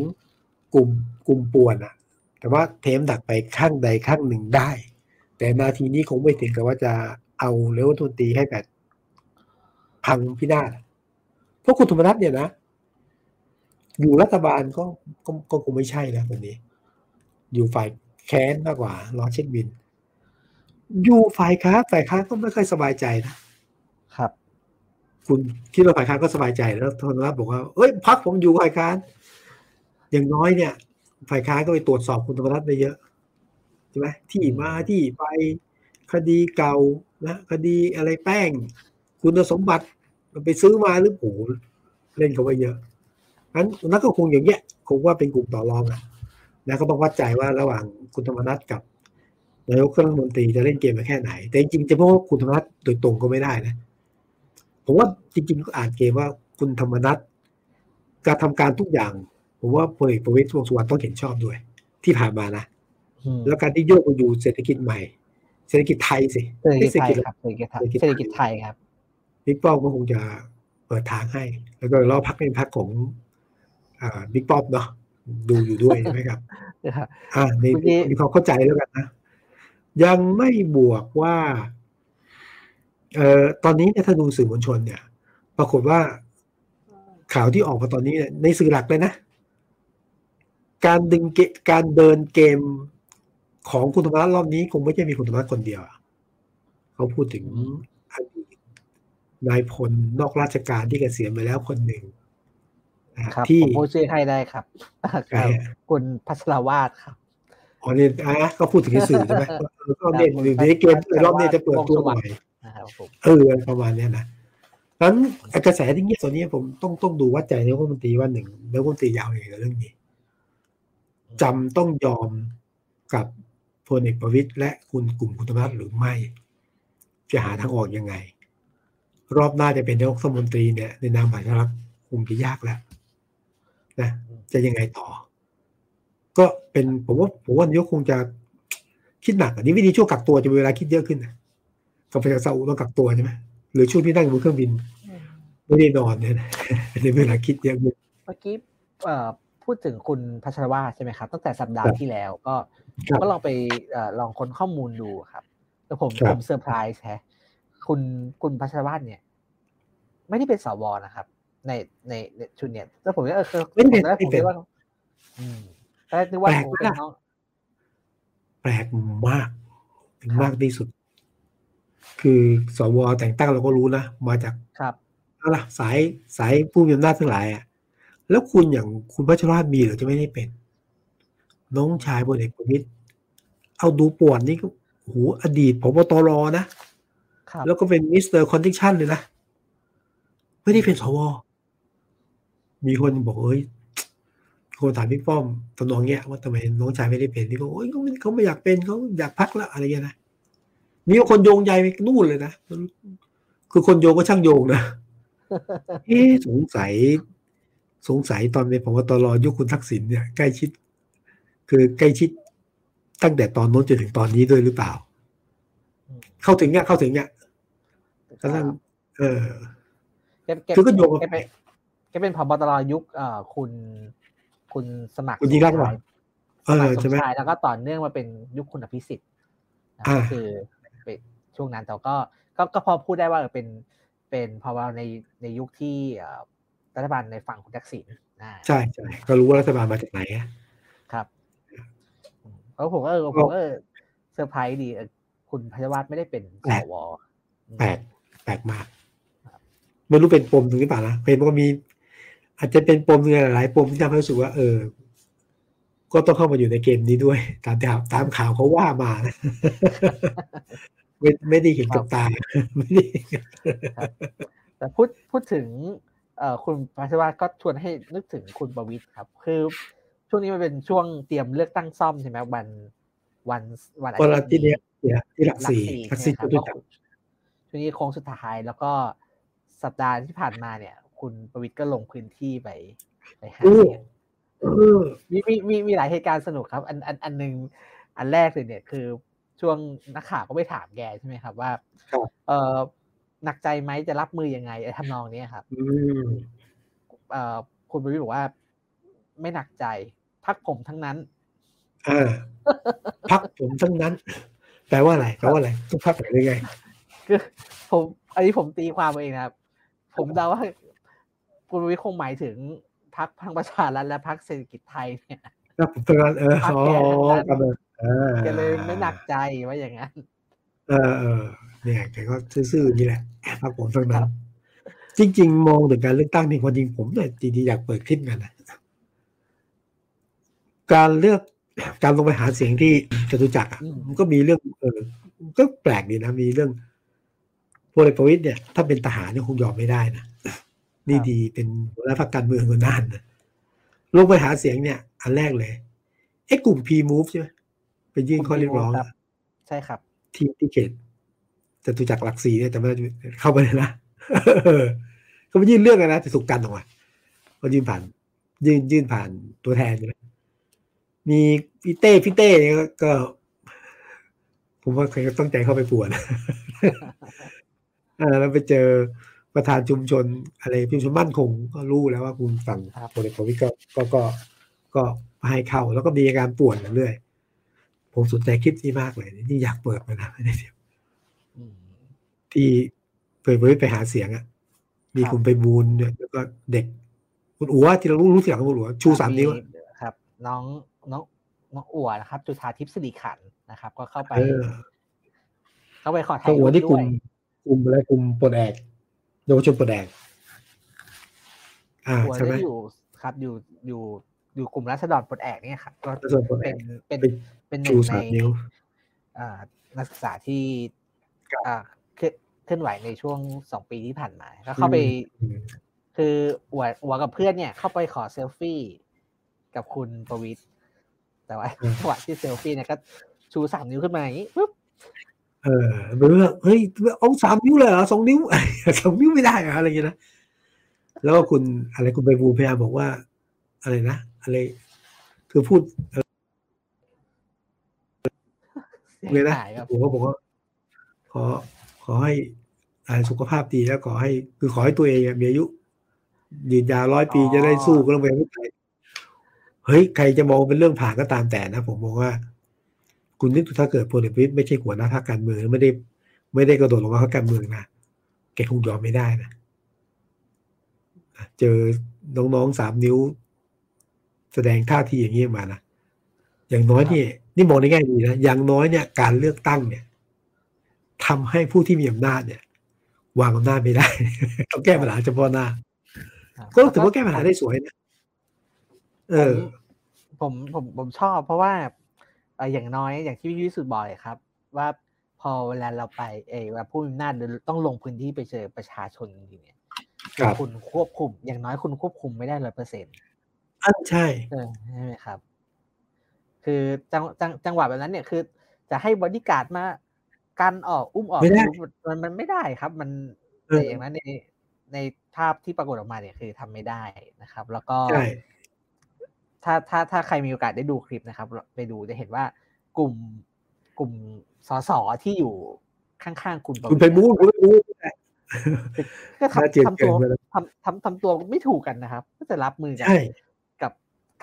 กลุ่มกลุ่มป่วนอะแต่ว่าเทมดักไปข้างใดข้างหนึ่งได้ แต่นาทีนี้คงไม่ถึงกับว่าจะเอาเลวทุนตรีให้แบบพังพินาศเพราะคุณธรรมนัฐเนี่ยนะ อยู่รัฐบาลก็ก็ก็คงไม่ใช่นะคนนี้ อยู่ฝ่ายแค้นมากกว่ารอเช็คบิน อยู่ฝ่ายค้านฝ่ายค้านก็ไม่ค่อยสบายใจนะครับ คุณคิดว่าฝ่ายค้านก็สบายใจแล้วธนรัฐบอกว่าเอ้ยพักผมอยู่ฝ่ายค้านอย่างน้อยเนี่ย ฝ่ายค้านก็ไปตรวจสอบคุณธรรมนัฐได้เยอะใช่ไหมที่มาที่ไปคดีเก่านะคดีอะไรแป้ง คุณสมบัติมันไปซื้อมาหรือโอ้โหเล่นเขาไปเยอะงั้นนักก็คงอย่างเงี้ยคงว่าเป็นกลุ่มต่อรองอะ นะก็ต้องวัดใจว่าระหว่างคุณธรรมนัฐกับนายกรัฐมนตรีจะเล่นเกมมาแค่ไหน แต่จริงๆจะเพราะว่าคุณธรรมนัฐโดยตรงก็ไม่ได้นะ ผมว่าจริงๆก็อ่านเกมว่าคุณธรรมนัฐการทำการทุกอย่าง ผมว่าพลเอกประวิตรวงษ์สุวรรณต้องเห็นชอบด้วย ที่ผ่านมานะอืมแล้วการที่โยกมาอยู่เศรษฐกิจใหม่ เศรษฐกิจไทยสิเศรษฐกิจไทยเศรษฐกิจครับเศรษฐกิจไทยเศรษฐกิจไทยครับบิ๊กป้อมก็คงจะเปิดทางให้ แล้วก็รอพักเป็นพักของอ่าบิ๊กป้อมเนาะ ดูอยู่ด้วยใช่ไหมครับอ่าในเมื่อกี้มีความเข้าใจแล้วกันนะ ยังไม่บวกว่าเอ่อตอนนี้เนี่ยถ้าดูสื่อมวลชนเนี่ย ปรากฏว่าข่าวที่ออกมาตอนนี้เนี่ยในสื่อหลักเลยนะ การดึงเกการเดินเกมของคุณธรรมนัฐรอบนี้ คงไม่ใช่มีคุณธรรมนัฐคนเดียวอะเขาพูดถึงอดีตนายพลนอกราชการที่เกษียณไปแล้วคนหนึ่งนะฮะ ครับที่ผมพูดชื่อให้ได้ครับใครอะคุณพัชรวาดครับอ๋อเนี่ยอะก็พูดถึงในสื่อใช่ไหมว่าเออรอบนี้หรือในเกมเออรอบนี้จะเปิดตัวหน่อยนะครับผมเออประมาณเนี้ยนะนั้นไอ้กระแสที่เงียบตอนนี้ผมต้องต้องดูวัดใจนายกรัฐมนตรีว่าหนึ่งนายกรัฐมนตรียาวอย่างไรกับเรื่องนี้จำต้องยอมกับพลเอกประวิตยและคุณกลุ่มคุณธรรมนัฐหรือไม่ จะหาทางออกยังไง รอบหน้าจะเป็นนายกรัฐมนตรีเนี่ยในนามฝ่ายรัฐคงจะยากแล้ว นะจะยังไงต่อ ก็เป็นผมว่าผมว่านายกคงจะคิดหนักอันนี้วิธีช่วงกักตัวจะมีเวลาคิดเยอะขึ้นนะกับไปจากซาอุต้องกักตัวใช่ไหมหรือช่วงที่นั่งบนเครื่องบิน ไม่ได้นอนเนี่ยนะในเวลาคิดเยอะขึ้นเมื่อกี้เอ่อพูดถึงคุณพัชรวาทใช่ไหมครับ ตั้งแต่สัปดาครัห์บที่แล้ว ก็ครับก็ลองไปเอ่อลองค้นข้อมูลดูครับแล้วผมครับผมเซอร์ไพรส์แฮะคุณคุณพัชรวาทเนี่ย ไม่ได้เป็นสวนะครับ ในในในชุดเนี่ยแล้วผมก็เออคือไม่ได้เป็นตอนแรกผมไม่เป็คินดว่าอืมตอนแรกนึกว่าแปลกโอ้ไหมเป็นล่ะน้องแปลกมากถึงครับมากที่สุด คือสวแต่งตั้งเราก็รู้นะ มาจากครับอะไรสายสายผู้มีอำนาจทั้งหลายอะแล้วคุณอย่างคุณพัชรวาทมีหรือจะไม่ได้เป็น น้องชายพลเอกประวิตรเอาดูป่วนนี่ก็โอ้โหอดีตผบตรนะครับแล้วก็เป็น mister condition เลยนะ ไม่ได้เป็นสว มีคนบอกเอ้ยคนถามพี่ป้อมตำนองเงี้ยว่าทำไมน้องชายไม่ได้เป็นนี่ก็โอ้ยเขาไม่เขาไม่อยากเป็นเขาอยากพักละอะไรเงี้ยนะมีคนโยงใยไปนู่นเลยนะคือคนโยงก็ช่างโยงนะเอ๊ะสงสัย สงสัยตอนเป็นพบตรยุคคุณทักษิณเนี่ยใกล้ชิด คือใกล้ชิดตั้งแต่ตอนโน้นจนถึงตอนนี้ด้วยหรือเปล่า เข้าถึงเนี่ยเข้าถึงเนี่ยกำลังเออแกแกคือก็โยงกันแกไปเป็น แกเป็นพบตรยุคเอ่อคุณคุณสมัครคุณยิ่งรักษณ์สมป่ะชายเอสมัอครสใช่มไหมชายแล้วก็ต่อเนื่องมาเป็นยุคคุณอภิสิทธิ์นะอ่าก็คือเป็นช่วงนั้นแต่ก็ก็ก็พอพูดได้ว่าเออเป็นเป็นเพราะว่าในในยุคที่เอ่อรัฐบาลในฝั่งคุณทักษิณอ่าใช่ใช่ก็รู้ว่ารัฐบาลมาจากไหนอะครับอืมแล้วผมก็เออผมก็เออเซอร์ไพรส์ดีเออคุณพัชรวาทไม่ได้เป็นสวอืมแปลกแปลกมากไม่รู้เป็นปมตรงนี้เปล่านะเป็นว่ามี อาจจะเป็นปมหลายๆปมที่ทำให้รู้สึกว่า เออ ก็ต้องเข้ามาอยู่ในเกมนี้ด้วย ตามที่ข่าวตามข่าวเขาว่ามานะไม่ไม่ได้เห็นกับตาไม่ได้เห็นแต่พูดพูดถึงเอ่อคุณพัชวัฒน์ก็ชวนให้นึกถึงคุณประวิตรครับ คือช่วงนี้มันเป็นช่วงเตรียมเลือกตั้งซ่อมใช่ไหมวันวันวันอาวันทิตย์อาทิตย์เนี้ยเนี่ยที่หลักหลักสี่สี่หลักใช่สี่ไหมครับจตุจักรก็ช่วงนี้โค้งสุดท้ายแล้วก็สัปดาห์ที่ผ่านมาเนี่ย คุณประวิตรก็ลงพื้นที่ไปไปหาโอ้เสียงเออมีมีมีมีหลายเหตุการณ์สนุกครับ อันอันอันหนึ่งอันแรกเลยเนี่ยคือช่วงนักข่าวก็ไปถามแกใช่ไหมครับ ว่าครับเออหนักใจไหมจะรับมือยังไงไอ้ทำนองเนี้ยครับอืมเอ่อคุณประวิตรบอกว่า ไม่หนักใจ พักผมทั้งนั้นอ่าพักผมทั้งนั้น แปลว่าอะไรแปลว่าอะไรทุกพักไหนยังไงคือผมอันนี้ผมตีความเองนะครับ ผมเดาว่า คุณประวิตรคงหมายถึงพักพลังประชารัฐและพักเศรษฐกิจไทยเนี่ยครับผมทั้งนั้นเออพักอ๋อแกทั้งนั้นครับเอออ่าแกเลยไม่หนักใจว่าอย่างนั้น เออเออเนี่ยแกก็ซื่อๆนี่แหละพักผมทั้งนั้คนรับจริง ๆ มองถึงการเลือกตั้งนี่ความจริงผมเนี่ยจริงๆอยากเปิดคลิปกันนะการเลือกการลงไปหาเสียงที่จตุจักรอะอืมมันก็มีเรื่อง เออก็แปลกดีนะมีเรื่องพลเอกประวิตยเนี่ย ถ้าเป็นทหารเนี่ยคงยอมไม่ได้นะ นี่ดีเป็นหัวหน้าพรรคการเมืองคนน่านนะลงไปหาเสียงเนี่ย อันแรกเลยเอ้กลุ่ม P Move ใช่ไหมไปยื่นข้อเรียกร้องครับใช่ครับ ที่ที่เขตจตุจักรหลักสี่เนี่ยแต่ไม่ได้เข้าไปเลยนะก็ไปยื่นเรื่องกันนะแต่ถูกกันออกมาก็ยื่นผ่าน ยื่นยื่นผ่านตัวแทนใช่ไหมมีพี่เต้พี่เต้เนี่ยก็ก็ผมว่าใครก็ต้องใจเข้าไปป่วนอ่าแล้วไปเจอ ประธานชุมชนอะไรชุมชนมั่นคงก็รู้แล้วว่าคุณฝั่งครับพลเอกประวิตรก็ก็ก็ก็ให้เข้าแล้วก็มีการป่วนเรื่อยผมสนใจคลิปนี้มากเลยนี่อยากเปิดมานะไม่ได้เดี๋ยวอืมที่เปิดเผยไปหาเสียงอะ มีครับคุณไปบูลย์เนี่ยแล้วก็เด็กคุณอัวที่เรารู้รู้เสียงของคุณอัวชูสามนิ้วอะครับ น้องน้องน้องอัวนะครับ จุธาทิพย์สิริขันธ์นะครับ ก็เข้าไปเออเข้าไปขอถ่าก็ยอัรูวปที่กด้ลุ่วมยกลุ่มอะไรกลุ่มปลดแอก เยาวชนปลดแอกอ่าอัวใช่ไหมได้อยู่ครับอยู่อยู่อยู่กลุ่มรัษฎรปลดแอกเนี่ยครับก็รัษฎรปลดแอเป็นกเป็นไปเป็นหชูนึ่งในสามนิ้วอ่านักศึกษาที่ครับอ่าเคลื่อนเคลื่อนไหวในช่วงสองปีที่ผ่านมาก็เข้าไปอืมคืออัวอัวกับเพื่อนเนี่ย เข้าไปขอเซลฟี่กับคุณประวิตรแต่ว่าจังหวะที่เซลฟี่เนี่ยก็ชูสามนิ้วขึ้นมาอย่างนี้ปุ๊บ เออหว่าเฮ้ยเอาสามนิ้วเลยเหรอสองนิ้วสองนิ้วไม่ได้อะไรอย่างนี้นะแล้วก็คุณอะไรคุณไปบูพยาบอกว่า อะไรนะอะไรคือพูดเลยนะผมก็บอกว่าขอขอให้สุขภาพดีแล้วขอให้ คือขอให้ตัวเองมีอายุยืนยาวร้อยปีจะได้สู้ก็ต้องไปไม่ไกเฮ้ยใครจะมองเป็นเรื่องผ่านก็ตามแต่นะผมบอกว่า คุณนึกดูถ้าเกิดพลเอกประวิตยไม่ใช่หัวหน้าพรรคการเมืองไม่ได้ ไม่ได้กระโดดลงมาพรรคการเมืองนะแกคงยอมไม่ได้นะเจอน้องๆสามนิ้ว แสดงท่าทีอย่างนี้มานะอย่างน้อยนี่นี่มองในแง่ดีนะอย่างน้อยเนี่ยการเลือกตั้งเนี่ยทำให้ผู้ที่มีอำนาจเนี่ย วางอำนาจไม่ได้ต้องแก้ปัญหาเฉพาะหน้าครับก็ถือว่าแก้ปัญหาได้สวยนะเออ ผมผมผมชอบเพราะว่าเอ่ออย่างน้อยอย่างที่พี่วิสุทธ์บอกเลยครับ ว่าพอเวลาเราไปเออเวลาผู้มีอำนาจต้องลงพื้นที่ไปเจอประชาชนจริงๆเนี่ยครับคุณควบคุม อย่างน้อยคุณควบคุมไม่ได้ร้อยเปอร์เซ็นต์อันใช่เออใช่ไหมครับ คือจังจังจังหวะแบบนั้นเนี่ยคือ จะให้บอดี้การ์ดมากันออกอุ้มออกไม่ได้มันมันไม่ได้ครับ มันเออแต่อย่างนั้นในในภาพที่ปรากฏออกมาเนี่ยคือทำไม่ได้นะครับ แล้วก็ใช่ ถ้าถ้าถ้าใครมีโอกาสได้ดูคลิปนะครับ ไปดูจะเห็นว่ากลุ่มกลุ่มสสที่อยู่ข้างๆคุณประคุณวิไปตรบู๊เนี่ยคุณไปบู๊ก็น่าเจียนทำทำตัวเกินไปแล้วทำทำทำตัวไม่ถูกกันนะครับ ก็จะรับมือกันใช่กับ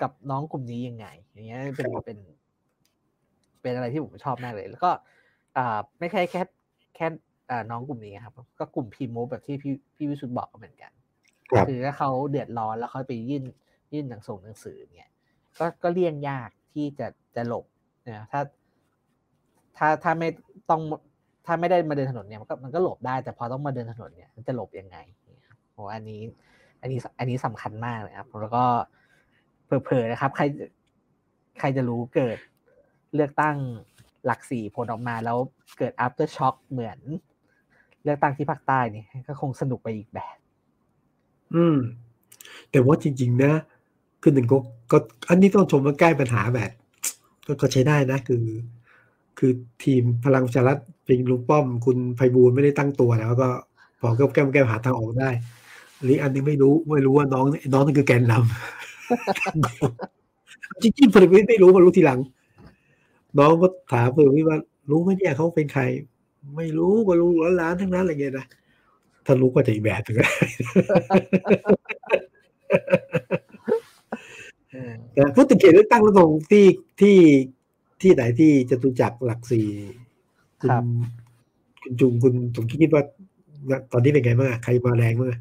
กับน้องกลุ่มนี้ยังไง อย่างเงี้ยเป็นครับเป็น เป็นอะไรที่ผมชอบมากเลย แล้วก็อ่าไม่ใช่แค่แค่อ่าน้องกลุ่มนี้ครับ ก็กลุ่มพีโมแบบที่พี่พี่วิสุทธ์บอกก็เหมือนกันครับคือถ้าเขาเดือดร้อนแล้วเขาไปยื่น ยื่นหนังส่งหนังสือเนี่ยก็ก็เลี่ยงยากที่จะจะหลบนะถ้าถ้าถ้าไม่ต้องถ้าไม่ได้มาเดินถนนเนี่ยมันก็มันก็หลบได้แต่พอต้องมาเดินถนนเนี่ยมันจะหลบยังไงเนี่ยโอ้อันนี้ อันนี้อันนี้สำคัญมากเลยครับแล้วก็เผลอๆนะครับ ใครใครจะรู้เกิดเลือกตั้งหลักสี่ผลออกมาแล้วเกิด after shock เหมือน เลือกตั้งที่ภาคใต้นี่ก็คงสนุกไปอีกแบบ อืม แต่ว่าจริง ๆ นะ คือหนึ่งก็ก็อันนี้ต้องชมว่าแก้ปัญหาแบบก็ใช้ได้นะ คือ คือทีมพลังประชารัฐเป็นลุงป้อม คุณไพบูลไม่ได้ตั้งตัวแล้วก็พอก็แก้แก้ปัญหาทางออกได้หรืออันนึงไม่รู้ไม่รู้ว่าน้องน้องนั่นคือแกนนำจริงๆพลเอกประวิตไม่รู้มารู้ทีหลัง น้องก็ถามพลเอกประวิตรว่า รู้ไหมเนี่ยเขาเป็นใคร ไม่รู้ก็รู้ล้านๆทั้งนั้นอะไรเงี้ยนะถ้ารู้ก็จะอีกแบบหนึง ก็ได้อืมนะพูดถึงเขตเลือกตั้งแล้วตรงที่ที่ที่ไหนที่จตุจักรหลักสี่คุณครับคุณจุงคุณสมคิดว่า ตอนนี้เป็นไงบ้างอะใครมาแรงบ้างอะ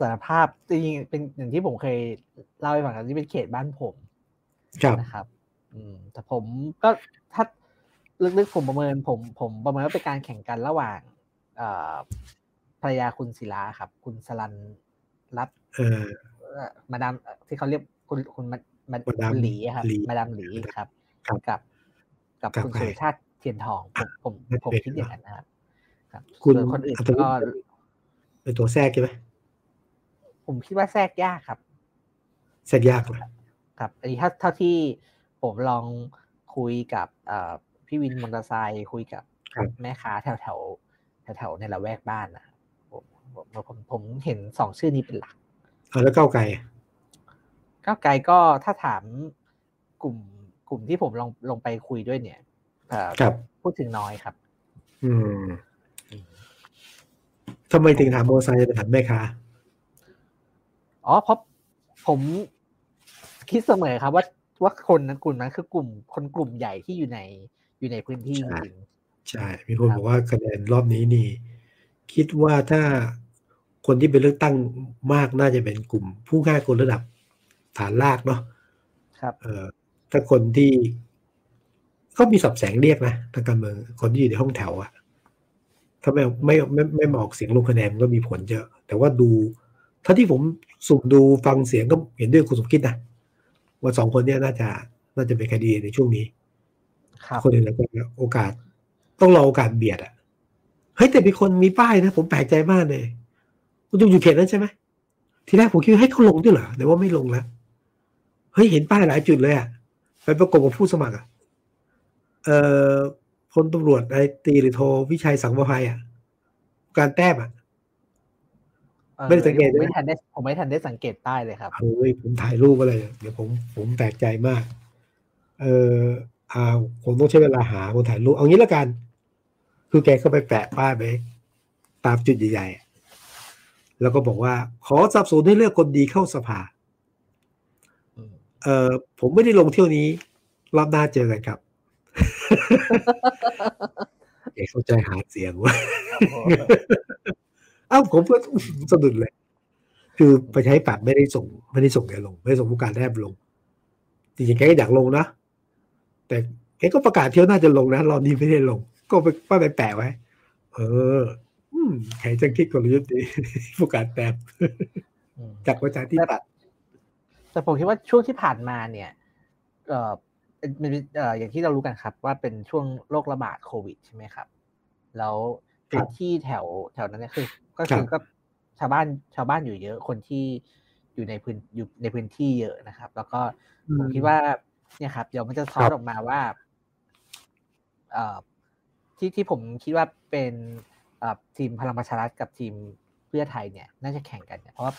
สารภาพจริงๆเป็นอย่างที่ผมเคยเล่าให้ฟังกันที่เป็นเขตบ้านผมครับนะครับ อืม แต่ผมก็ถ้าลึกๆผมประเมิน ผม ผมประเมินว่าเป็นการแข่งกันระหว่างเอ่อภรรยาคุณศิลาครับ คุณสลันรัตน์เออเอ่อ มาดามที่เขาเรียกคุณคุณมามามาดามคุณหลีอะครับหลีมาดามหลีครับครับกับกับ กับคุณใครสุรชาติเทียนทองผมผมไม่ผมเป็นคิดอย่างนั้นนะครับครับคุณส่วนคนอื่นอัตวุฒิก็เป็นตัวแทรกใช่ไหมผมคิดว่าแทรกยากครับแทรกยากเลยครับอันนี้ถ้าเท่าที่ผมลองคุยกับเอ่อพี่วินมอเตอร์ไซค์คุยกับครับแม่ค้าแถวแถวแถวแถวๆในละแวกบ้านนะครับผมผมผมผมเห็นสองชื่อนี้เป็นหลัก เอาแล้วก้าวไกลอะก้าวไกลก็ถ้าถามกลุ่มกลุ่มที่ผมลองลงไปคุยด้วยเนี่ยเอ่อครับพูดถึงน้อยครับ อืมทำไมถึงถามโมอเตอร์ไซค์ไปถามแม่ค้าอ๋อเพราะผมคิดเสมอครับว่าว่าคนนั้นกลุ่มนั้นคือกลุ่มคนกลุ่มใหญ่ที่อยู่ในอยู่ในพื้นที่จใช่ริงใช่ มีคนครับบอกว่าคะแนนรอบนี้นี่ คิดว่าถ้า คนที่ไปเลือกตั้งมากน่าจะเป็นกลุ่ม ผู้ง่ายคนระดับฐานรากเนาะๆครับเอ่อถ้าคนที่ก็มีสับแสงเรียกนะทางการเมืองคนที่อยู่ในห้องแถวอะถ้าไม่ไม่ไม่ไม่มาออกเสียงลงคะแนนมันก็มีผลเยอะ แต่ว่าดูถ้าที่ผมสุ่มดูฟังเสียงก็เห็นด้วยคุณสมคิดนะว่าสองคนเนี้ยน่าจะน่าจะเป็นคดีในช่วงนี้ครับคนอื่นแล้วก็โอกาส ต้องรอโอกาสเบียดอะเฮ้ยแต่มีคนมีป้ายนะ ผมแปลกใจมากเลย คุณจุงอยู่เขตนั้นใช่ไหมทีแรกผมคิดว่าให้ยเขาลงด้วยเหรอแต่ว่าไม่ลงแล้วเฮ้ยเห็นป้ายหลายจุดเลยอะไปประกบกับผู้สมัครอะเอ่อพลตำรวจนายตรีหรือโทวิชัยสังประภัยอะ การแต้มอะเออไม่ได้สังเกตผมไม่ใช่ไหมทันได้ผมไม่ทันได้สังเกตป้ายเลยครับเฮ้ยผมถ่ายรูปอะไรเดี๋ยวผมผมแปลกใจมาก เอออ่าคงต้องใช้เวลาหาคนถ่ายรูปเอางี้แล้วกัน คือแกก็ไปแปะป้ายไปตามจุดใหญ่ๆ แล้วก็บอกว่า ขอสนับสนุนให้เลือกคนดีเข้าสภาอืมเออผมไม่ได้ลงเที่ยวนี้ รอบหน้าเจอกันครับเอกเข้าใจหาเสียงว่าโอ้โหเอ้าผมก็สะดุดเลย คือประชาธิปัตย์ไม่ได้ส่ง ไม่ได้ส่งแกลง ไม่ได้ส่งผู้การแทบลง จริงๆแกก็อยากลงนะ แต่แกก็ประกาศเที่ยวหน้าจะลงนะรอบนี้ไม่ได้ลง ก็ไปป้าไปแปะไว้ เออ อืมใครจะคิดกลยุทธ์ดีผู้การแต้มอืมจากประชาธิปัตย์แต่ผมคิดว่าช่วงที่ผ่านมาเนี่ยเอ่อเป็นเป็นเอ่ออย่างที่เรารู้กันครับ ว่าเป็นช่วงโรคระบาดโควิดใช่ไหมครับ แล้วพื้นที่แถวแถวนั้นเนี่ยคือ ก็คือก็ชาวบ้านชาวบ้านอยู่เยอะคนที่อยู่ในพื้นอยู่ในพื้นที่เยอะนะครับ แล้วก็ผมคิดว่าเนี่ยครับ เดี๋ยวมันจะซ้อนออกมาว่า เอ่อที่ที่ผมคิดว่าเป็นเอ่อ ทีมพลังประชารัฐกับทีมเพื่อไทยเนี่ยน่าจะแข่งกันเนี่ยเพราะว่า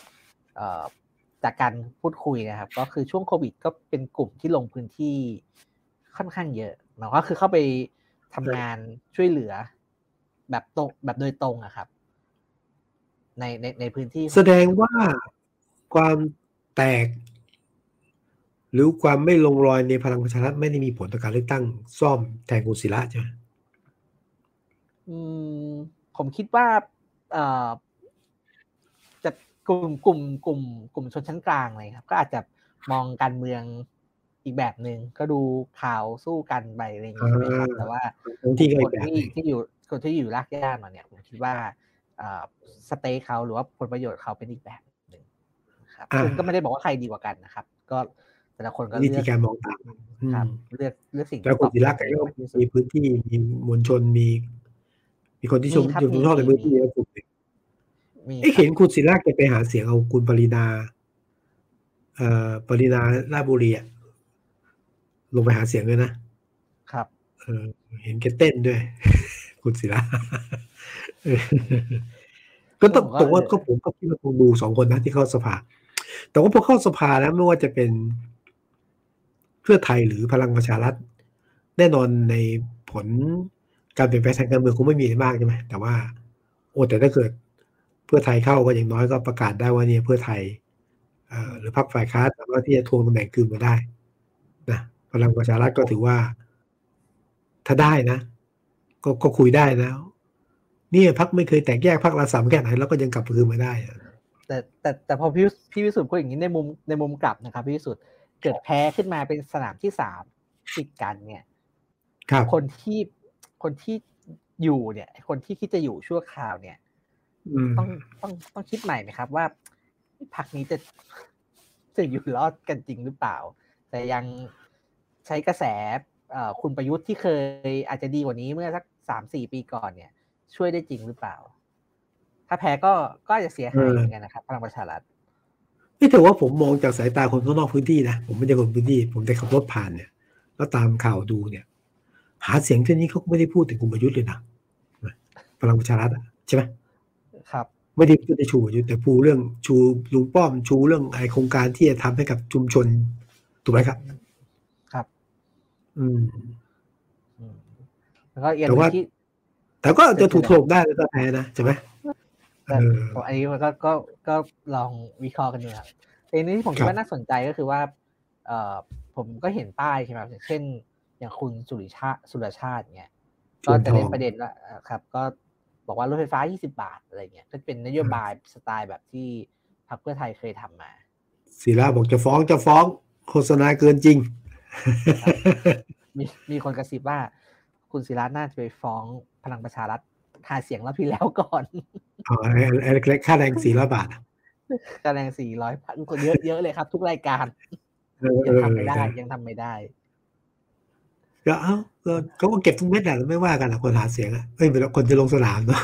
เอ่อจากการพูดคุยนะครับ ก็คือช่วงโควิด ก็เป็นกลุ่มที่ลงพื้นที่ค่อนข้างเยอะหมายความว่าคือเข้าไปทำงานช่วยเหลือ แบบตรงแบบโดยตรงอะครับ ในในในพื้นที่ แสดงว่าความแตก หรือความไม่ลงรอยในพลังประชารัฐไม่ได้มีผลต่อการเลือกตั้ง ซ่อมแทนกุศิระใช่ไหมอืม ผมคิดว่าเอ่อจะกลุ่มกลุ่มกลุ่มกลุ่มชนชั้นกลางเลยครับ ก็อาจจะมองการเมืองอีกแบบหนึ่งก็ดูข่าวสู้กันไปอะไรอย่างนี้ใช่ไหมครับแต่ว่าทั้งที่ก็คอีนกแบบหที่นึ่งที่อยู่คนที่อยู่รากหญ้ามาเนี่ยผมคิดว่าเอ่อสเต็กเขาหรือว่าผลประโยชน์เขาเป็นอีกแบบหนึ่งนะครับอ่าซึ่งก็ไม่ได้บอกว่าใครดีกว่ากันนะครับ ก็แต่ละคนก็วิเลืธีอกการมองต่างครับอืมเลือกเลือกสิ่งแล้วที่กุตอบศิระแกก็โจทย์ที่สุดมีพื้นที่มีมวลชนมี มีคนที่ชมมีครับอยู่ชอบในมีพื้นที่เยอะกลุ่มหนึ่งมีเอ้ครับเห็นคุณศิระแกไปหาเสียงเอาคุณปรินาเอ่อปรินาราชบุรีอะลงไปหาเสียงเลยนะครับ เออเห็นแกเต้นด้วย คุณศิระเออก็ต้องผมก็ผมว่าก็ผมก็คิดว่าคงดูสองคนนะที่เข้าสภา แต่ว่าพอเข้าสภาแล้วไม่ว่าจะเป็นเพื่อไทยหรือพลังประชารัฐ แน่นอนในผล การเปลี่ยนแปลงทางการเมืองคงไม่มีอะไรมากใช่ไหมแต่ว่า โอ้แต่ถ้าเกิดเพื่อไทยเข้าก็อย่างน้อยก็ประกาศได้ว่าเนี่ยเพื่อไทยเอ่อหรือพรรคฝ่ายค้านสามารถที่จะทวงตำแหน่งคืนมาได้นะพลังประชารัฐก็ถือว่า ถ้าได้นะก็ก็คุยได้นะเนี่ยพักไม่เคยแตกแยกพักละสามแค่ไหนแล้วก็ยังกลับคืนมาได้อะแต่แต่แต่พอพี่พี่วิสุทธ์พูดอย่างนี้ในมุมในมุมกลับนะครับพี่วิสุทธ์เกิดแพ้ขึ้นมาเป็นสนามที่สามติดกันเนี่ย ครับ คนที่ คนที่อยู่เนี่ย คนที่คิดจะอยู่ชั่วคราวเนี่ยอืมต้องต้องต้องคิดใหม่ไหมครับว่าพักนี้จะจะอยู่รอดกันจริงหรือเปล่า แต่ยังใช้กระแสเอ่อคุณประยุทธ์ที่เคยอาจจะดีกว่านี้เมื่อสักสามสี่ปีก่อนเนี่ย ช่วยได้จริงหรือเปล่า ถ้าแพ้ก็ก็อาจจะเสียหายเหมือนกันนะครับพลังประชารัฐไม่แต่ว่าผมมองจากสายตาคนข้างนอกพื้นที่นะผมไม่ใช่คนพื้นที่ ผมแต่ขับรถผ่านเนี่ย แล้วตามข่าวดูเนี่ย หาเสียงเช่นนี้เขาก็ไม่ได้พูดถึงคุณประยุทธ์เลยนะพลังประชารัฐอะใช่ไหมครับ ไม่ได้พูดในชูประยุทธ์แต่พูดเรื่องชูลุงป้อมชูเรื่องไอโครงการที่จะทำให้กับชุมชนถูกไหมครับ ครับ อืมอืมแล้วก็อีกอันแต่หนึ่ว่างที่แต่ก็จะถูกโถกได้แล้วก็แพ้นะใช่ไหมแต่เออผมอันนี้มันก็ก็ก็ลองวิเคราะห์กันดูครับแต่อันนี้ที่ผมคิดครับว่าน่าสนใจก็คือว่า เอ่อผมก็เห็นป้ายใช่ไหมครับอย่างเช่น อย่างคุณสุริชาติสุรชาติเนี่ยก็จะเล่นประเด็นว่าเอ่อครับ ก็บอกว่ารถไฟฟ้า 20 บาทอะไรเงี้ยก็เป็นนโยบายสไตล์แบบที่พรรคเพื่อไทยเคยทำมาศิลาบอกจะฟ้องจะฟ้อง โฆษณาเกินจริง มีมีคนกระซิบว่า คุณศิระน่าจะไปฟ้องพลังประชารัฐหาเสียงรอบที่แล้วก่อนอ๋อไอ้ไอ้ไอ้ค่าแรงสี่ร้อยบาทอะคะแนนสี่ร้อยพันคนเยอะเยอะเลยครับ ทุกรายการเออยังทำเอไม่อได้ใช่ยังทำไม่ได้ ก็เอ้าก็เขาก็เก็บทุกเม็ดแหละไม่ว่ากันหรอกคนหาเสียงอะเอ้ยเป็นคนจะลงสนามเนาะ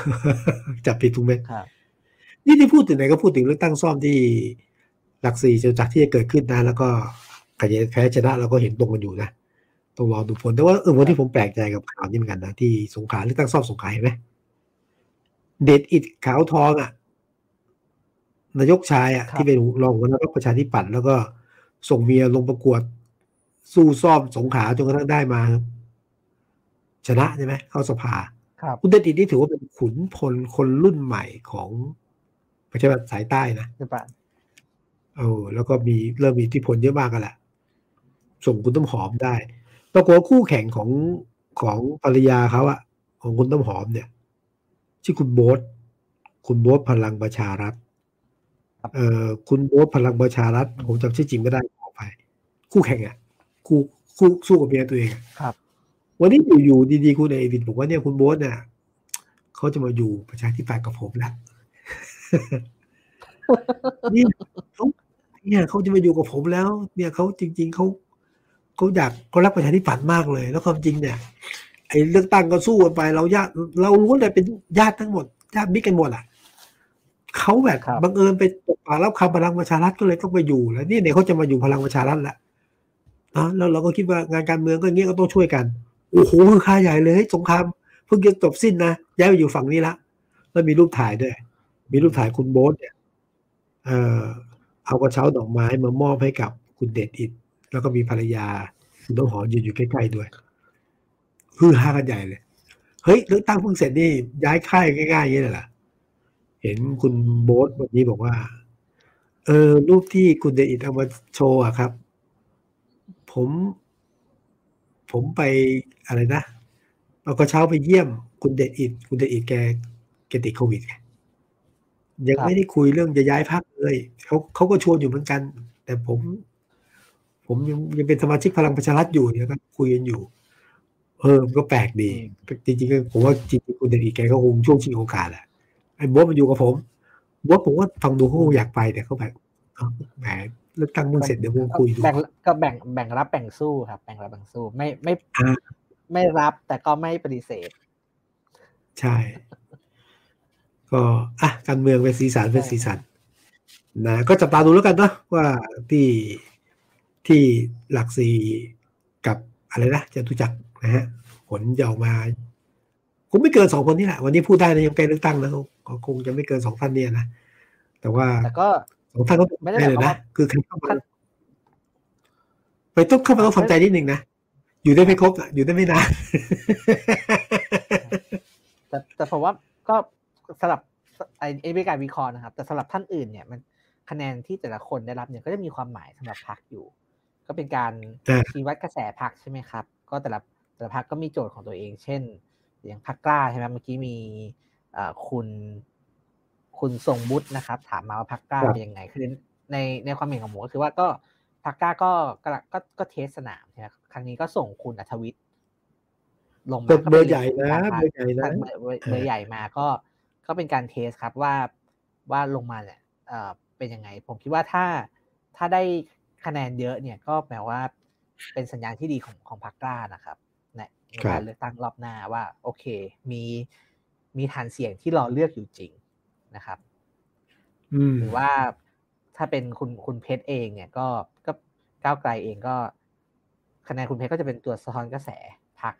จับผิดทุกเม็ดครับนี่ที่พูดถึงไหนก็พูดถึงเลือกตั้งซ่อมที่หลักสี่จะจากที่จะเกิดขึ้นนะ แล้วก็ใครจะแพ้ชนะเราก็เห็นตรงกันอยู่นะต้องรอดูผลแต่ว่าเออวันที่ผมแปลกใจกับข่าวนี้เหมือนกันนะที่สงขลาเลือกตั้งซ่อมสงขลาเห็นไหมเด็ดอิดขาวทองอะนายกชายอะครับที่เป็นรองหัวหน้าพรรคประชาธิปัตย์แล้วก็ส่งเมียลงประกวด สู้ซ่อมสงขลาจนกระทั่งได้มาชนะใช่ไหมเข้าสภาครับคุณเดชอิทนี่ถือว่าเป็นขุนพลคนรุ่นใหม่ของประชาธิปไตยสายใต้นะใช่ปะเออแล้วก็มีเริ่มมีอิทธิพลเยอะมากกันแหละส่งคุณต้มหอมได้ปรากฏว่าคู่แข่งของของภรรยาเขาอะของคุณต้มหอมเนี่ยชื่อคุณโบ๊ทคุณโบ๊ทพลังประชารัฐเอ่อคุณโบ๊ทพลังประชารัฐผมจำชื่อจริงไม่ได้ขอไป คู่แข่งอะ คู่คู่สู้กับเมียตัวเองอะครับ วันนี้อยู่ๆดีๆคุณเอวินบอกว่าเนี่ยคุณโบ๊ทเนี่ยเขาจะมาอยู่ประชาธิปัตย์กับผมแล้วเนี่ยเขาเนี่ยเขาจะมาอยู่กับผมแล้ว เนี่ยเขาจริง ๆเขาเขาอยากเขารักประชาธิปัตย์มากเลย แล้วความจริงเนี่ยไอ้เลือกตั้งก็สู้กันไป เราญาติเรารู้เลยเป็นญาติทั้งหมดญาติมิตรกันหมดอะเขาแบบครับบังเอิญไปตกปากรับคำพลังประชารัฐก็เลยต้องไปอยู่แล้วนี่เนี่ยเขาจะมาอยู่พลังประชารัฐแหละ นะแล้วเราก็คิดว่างานการเมืองก็อย่างเงี้ยก็ต้องช่วยกันโอ้โหคือค่าใหญ่เลยสงครามเพิ่งจะจบสิ้นนะย้ายไปอยู่ฝั่งนี้ละแล้วมีรูปถ่ายด้วย มีรูปถ่ายคุณโบ๊ทเนี่ยเอ่อเอากระเช้าดอกไม้มามอบให้กับคุณเดชอิดแล้วก็มีภรรยาคุณต้นหอมยืนอยู่ใกล้ๆด้วยฮือฮากันใหญ่เลยเฮ้ยเลือกตั้งเพิ่งเสร็จนี่ย้ายค่ายง่ายๆอย่างนี้เลยเหรอเห็นคุณโบ๊ทวันนี้บอกว่า เออรูปที่คุณเดชอิดเอามาโชว์อะครับ ผม ผมไปอะไรนะเอากระเช้าไปเยี่ยมคุณเดชอิดคุณเดชอิดแกแกติดโควิดยังไม่ได้คุยเรื่องจะย้ายพักเลยเขาเขาก็ชวนอยู่เหมือนกัน แต่ผม ผมยังยังเป็นสมาชิกพลังประชารัฐอยู่เนี่ยก็คุยกันอยู่ เออมันก็แปลกดีจริงๆผมว่าจริงๆคุณเดชอิดแกก็คงช่วงชิงโอกาสแหละไอ้บ๊ทมันอยู่กับผมบ๊ทผมว่าฟังดูเขาอยากไปแต่เขาแบบแหม เลือกตั้งเมื่อเสร็จเดี๋ยวคงคุยดูแบ่งก็แบ่งแบ่งรับแบ่งสู้ครับ แบ่งรับแบ่งสู้ไม่ไม่อ่าไม่รับแต่ก็ไม่ปฏิเสธ ใช่ ก็อะการเมืองเป็นสีสันเป็นสีสันนะก็จับตาดูแล้วกันเนาะว่าที่ที่หลักสี่กับอะไรนะจะตุจักรนะฮะผลจะออกมาคงไม่เกินสองคนนี่แหละ วันนี้พูดได้นะยังใกล้เลือกตั้งนะก็คงจะไม่เกินสองท่านเนี่ยนะแต่ว่าแต่ก็ สองท่านก็ไม่ได้ได้เลยหมายความนะว่าคือใครเข้ามาไปต้องเข้ามาต้องทำใจนิดนึงนะอยู่ได้ไม่ครบอะอยู่ได้ไม่นานแต่แต่ผมว่าก็สำหรับไอ้ไอ้เป็นการวิเคราะห์นะครับ แต่สำหรับท่านอื่นเนี่ยมันคะแนนที่แต่ละคนได้รับเนี่ยก็จะมีความหมายสำหรับพรรคอยู่ ก็เป็นการอ่าชี้วัดกระแสพรรคใช่ไหมครับ ก็แต่ละแต่ละพรรคก็มีโจทย์ของตัวเอง เช่น อย่างพรรคกล้าใช่ไหมเมื่อกี้มีเอ่อคุณ คุณทรงบุตรนะครับ ถามมาว่าพรรคกล้าครับเป็นยังไงคือในในความเห็นของผมก็คือว่าก็พรรคกล้าก็ก็ก็ก็ test สนามใช่ไหมครั้งนี้ก็ส่งคุณอรรถวิชช์ลงมาเป็นก็เบอป็ร์ใหญ่นะการพาเบอร์ใหญ่นะเบอร์เบอร์เบอร์ใหญ่มาก็ก็เป็นการ test ครับว่าว่าลงมาเนี่ยเอ่อเป็นยังไง ผมคิดว่าถ้าถ้าได้คะแนนเยอะเนี่ยก็แปลว่าเป็นสัญญาณที่ดีของของพรรคกล้านะครับในในครับการเลือกตั้งรอบหน้าว่า โอเค มีมีฐานเสียงที่รอเลือกอยู่จริง นะครับอืมหรือว่าถ้าเป็นคุณคุณเพชรเองเนี่ยก็ก็ก้าวไกลเองก็คะแนนคุณเพชรก็จะเป็นตัวสะท้อนกระแสพัก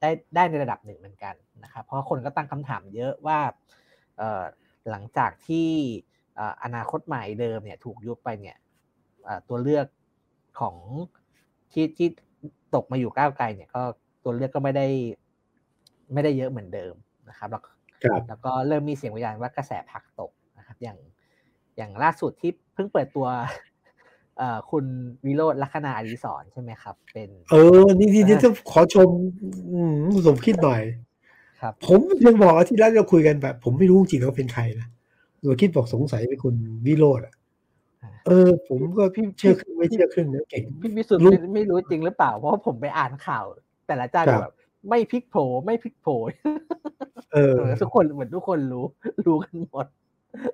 ได้ได้ในระดับหนึ่งเหมือนกันนะครับ เพราะคนก็ตั้งคำถามเยอะว่าเอ่อหลังจากที่เอ่ออนาคตใหม่เดิมเนี่ยถูกยุบไปเนี่ยเอ่อตัวเลือกของที่ที่ตกมาอยู่ก้าวไกลเนี่ยก็ตัวเลือกก็ไม่ได้ไม่ได้เยอะเหมือนเดิมนะครับแล้วครับ แล้วก็เริ่มมีเสียงวิจารณ์ว่ากระแสผักตกนะครับ อย่างอย่างล่าสุดที่เพิ่งเปิดตัวเอ่อคุณวิโรจน์ลัคนาอดิศรใช่ไหมครับ เป็น เออ นี่นี่นี่ต้องขอชมอืมคุณสมคิดหน่อย ครับ ผมยังบอกอาที่แล้วเราคุยกันแบบ ผมไม่รู้จริงๆว่าเป็นใครนะสมคิดบอกสงสัยเป็นคุณวิโรธอะเออ ผมก็เชื่อครึ่งไม่เชื่อครึ่งนะเก่งพี่วิสุทธิ์รู้ไม่ไม่รู้จริงหรือเปล่า เพราะว่าผมไปอ่านข่าว แต่ละเจ้าครับแบบ ไม่พลิกโผไม่พลิกโผเออทุกคนเหมือนทุกคนรู้ รู้กันหมด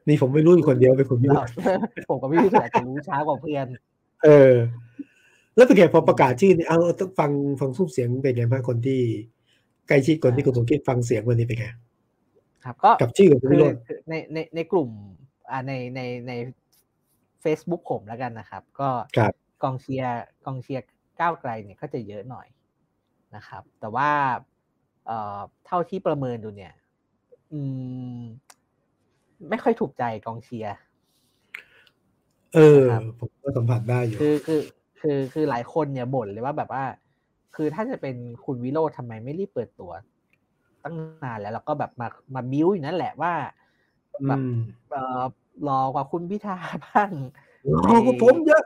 นี่ผมไม่รู้อยู่คนเดียวเป็นคุณวิโรเราธผมกับพี่วิสุทธิ์อาจจะรู้ช้ากว่าเพื่อน เออ แล้วเป็นไงพอประกาศชื่อนี่เอาต้องฟังฟังซุ้มเสียงเป็นไงบ้างคนที่ใกล้ชิดคนที่คุณสมคิดฟังเสียงวันนี้เป็นไงครับก็กับชื่อของคุณคืวิอโรธคือในในในกลุ่มอ่าในในใน Facebook ผมแล้วกันนะครับ ก็ครับกองเชียร์กองเชียร์ก้าวไกลเนี่ยก็จะเยอะหน่อย นะครับ แต่ว่าเอ่อเท่าที่ประเมินดูเนี่ยอืมไม่ค่อยถูกใจกองเชียร์เออครับผมก็สัมผัสได้อยู่คือคือคคือคือหลายคนเนี่ยบ่นเลยว่าแบบว่า คือถ้าจะเป็นคุณวิโรธทำไมไม่รีบเปิดตัว ตั้งนานแล้วแล้วก็แบบมามาบิ้วอยู่นั่นแหละว่าแบบอืมเออรอกว่าคุณพิธาบ้างโอ้โหผมเยอะ